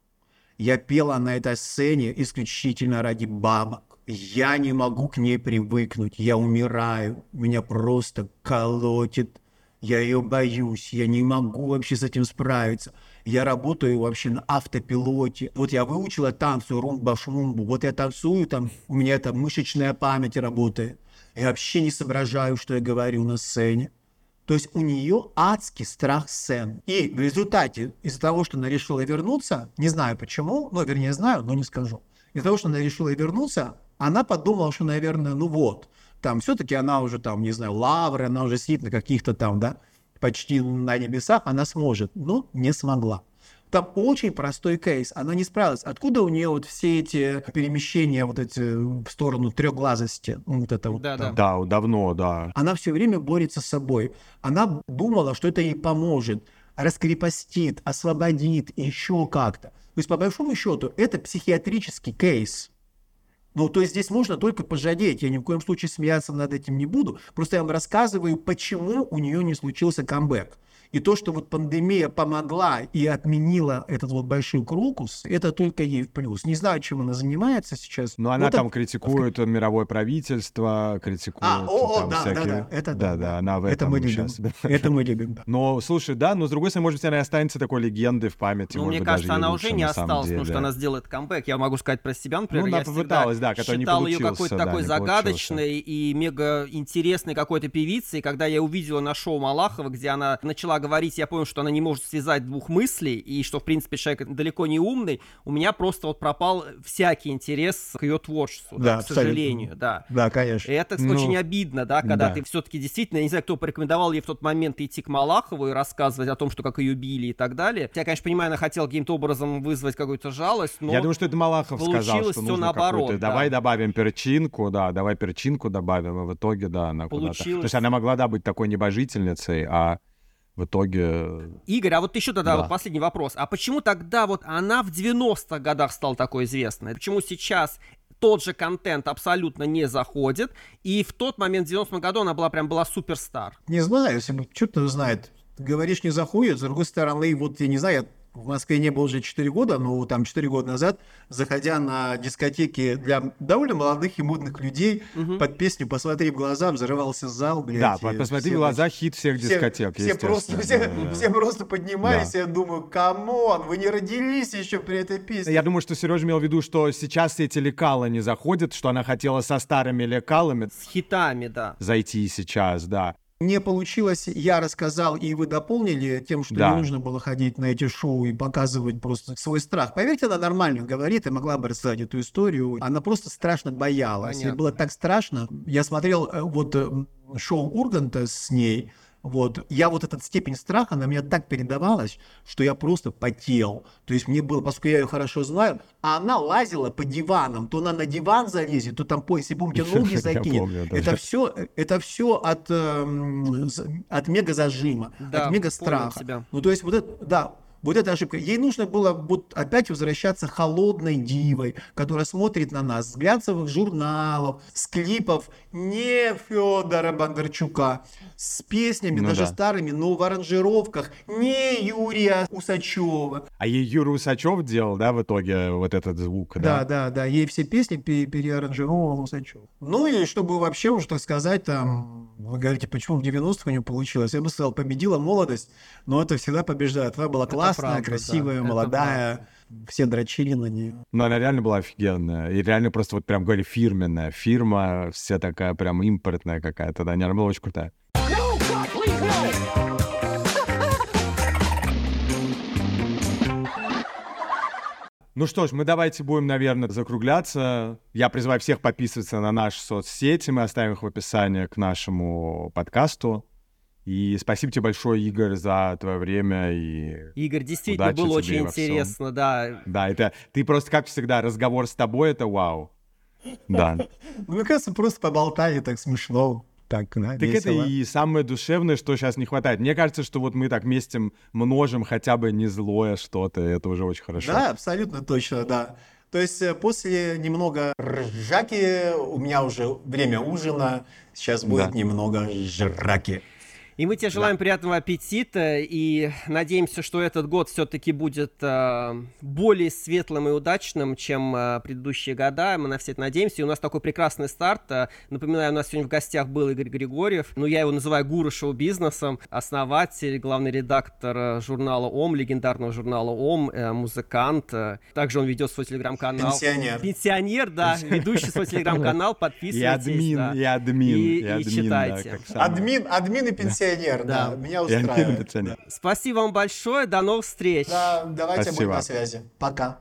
Я пела на этой сцене исключительно ради бабок. Я не могу к ней привыкнуть, я умираю, меня просто колотит, я ее боюсь, я не могу вообще с этим справиться. Я работаю вообще на автопилоте. Вот я выучила танцу румба-шмумбу, вот я танцую, там у меня там мышечная память работает. Я вообще не соображаю, что я говорю на сцене. То есть у нее адский страх сцен. И в результате, из-за того, что она решила вернуться, не знаю почему, ну, вернее, знаю, но не скажу. Из-за того, что она решила вернуться, она подумала, что, наверное, ну вот, там все-таки она уже там, не знаю, лавры, она уже сидит на каких-то там, да, почти на небесах, она сможет, но не смогла. Там очень простой кейс, она не справилась. Откуда у нее вот все эти перемещения вот эти в сторону трехглазости? Вот это вот. Да, да. да, давно, да. Она все время борется с собой. Она думала, что это ей поможет, раскрепостит, освободит, еще как-то. То есть, по большому счету, это психиатрический кейс. Ну, то есть здесь можно только пожалеть. Я ни в коем случае смеяться над этим не буду. Просто я вам рассказываю, почему у нее не случился камбэк. И то, что вот пандемия помогла и отменила этот вот большой крокус, это только ей в плюс. Не знаю, чем она занимается сейчас. Но она там критикует мировое правительство, критикует а, о, там да, всякие... да, да, это да, да, да, она в это этом мы любим. сейчас. Это мы любим. Но, слушай, да, но с другой стороны, может быть, она и останется такой легендой в памяти. Ну, мне быть, кажется, она лучше, уже не осталась, деле. потому что она сделает камбэк. Я могу сказать про себя, например, Ну, она я попыталась, да, который не считал ее получился, какой-то да, такой загадочной и мега интересной какой-то певицей. И когда я увидела на шоу Малахова, где она начала говорить, я понял, что она не может связать двух мыслей, и что, в принципе, человек далеко не умный, у меня просто вот пропал всякий интерес к ее творчеству, Да, да, к сожалению, да. Да, И конечно. это Ну, очень обидно, да, когда да. ты все-таки действительно, я не знаю, кто порекомендовал ей в тот момент идти к Малахову и рассказывать о том, что как ее били и так далее. Я, конечно, понимаю, она хотела каким-то образом вызвать какую-то жалость, но... Я думаю, что это Малахов сказал, получилось что нужно наоборот, да. Давай добавим перчинку, да, давай перчинку добавим, и в итоге, да, она куда-то... То есть она могла, да, быть такой небожительницей, а в итоге... Игорь, а вот еще тогда Да. вот последний вопрос. А почему тогда вот она в 90-х годах стала такой известной? Почему сейчас тот же контент абсолютно не заходит, и в тот момент, в 90-м году, она была прям была суперстар? Не знаю, если бы что-то знает. Ты говоришь, не заходит, с другой стороны, вот я не знаю, я в Москве не был уже 4 года, но там 4 года назад, заходя на дискотеки для довольно молодых и модных людей, под песню «Посмотри в глаза» взрывался зал, блядь. Да, посмотри в глаза хит всех все- дискотек, все, просто, все, естественно, да, да. все просто поднимались, Да. я думаю, come on, вы не родились еще при этой песне. Я думаю, что Сережа имел в виду, что сейчас эти лекалы не заходят, что она хотела со старыми лекалами С хитами, да. зайти сейчас, да. Не получилось, я рассказал, и вы дополнили тем, что Да. не нужно было ходить на эти шоу и показывать просто свой страх. Поверьте, она нормально говорит и могла бы рассказать эту историю. Она просто страшно боялась. Понятно. И было так страшно. Я смотрел э, вот э, шоу Урганта с ней, вот, я вот этот степень страха на меня так передавалась, что я просто потел. То есть мне было, поскольку я ее хорошо знаю, а она лазила по диванам, то она на диван залезет, то там, по, если помните, ноги закинет. помню, да. Это все, это все от, з- от мега зажима, Да, от мега страха. Ну, то есть, вот это, да, вот эта ошибка. Ей нужно было вот опять возвращаться холодной дивой, которая смотрит на нас с глянцевых журналов, с клипов не Федора Бондарчука, с песнями, Ну даже да. старыми, но в аранжировках не Юрия Усачева. А ей Юра Усачев делал, да, в итоге вот этот звук, Да, да? да, да. Ей все песни пере- переаранжировал Усачев. Ну и чтобы вообще уж так сказать, там, вы говорите, почему в 90-х у нее получилось? Я бы сказал, победила молодость, но это всегда побеждает. Она была классная, правда, да, красивая, это молодая. Все дрочили на нее. Но она реально была офигенная. И реально просто вот прям говорили фирменная. Фирма вся такая прям импортная какая-то. Да, она была очень крутая. Ну что ж, мы давайте будем, наверное, закругляться. Я призываю всех подписываться на наши соцсети. Мы оставим их в описании к нашему подкасту. И спасибо тебе большое, Игорь, за твое время. И Игорь, действительно, было очень интересно, да. да, это ты просто, как всегда, разговор с тобой это вау. Да. Ну, мне кажется, просто поболтали так смешно. Так, да, Так весело. это и самое душевное, что сейчас не хватает. Мне кажется, что вот мы так вместе множим хотя бы не злое что-то, это уже очень хорошо. Да, абсолютно точно, да. То есть э, после немного ржаки у меня уже время ужина. Сейчас будет Да. немного жраки. И мы тебе желаем приятного аппетита и надеемся, что этот год все-таки будет э, более светлым и удачным, чем э, предыдущие года. Мы на все это надеемся. И у нас такой прекрасный старт. Э, напоминаю, у нас сегодня в гостях был Игорь Григорьев. Ну, я его называю гуру шоу-бизнесом. Основатель, главный редактор э, журнала ОМ, легендарного журнала ОМ, э, музыкант. Также он ведет свой телеграм-канал. Пенсионер. Пенсионер, да. Ведущий свой телеграм-канал. *laughs* Подписывайтесь. админ, да. и админ, И- и, и админ, читайте. да. Админ, админ и пенсионер, да, Да. меня устраивает. пенсионер. Спасибо вам большое. До новых встреч. Да, давайте Спасибо. будем на связи. Пока.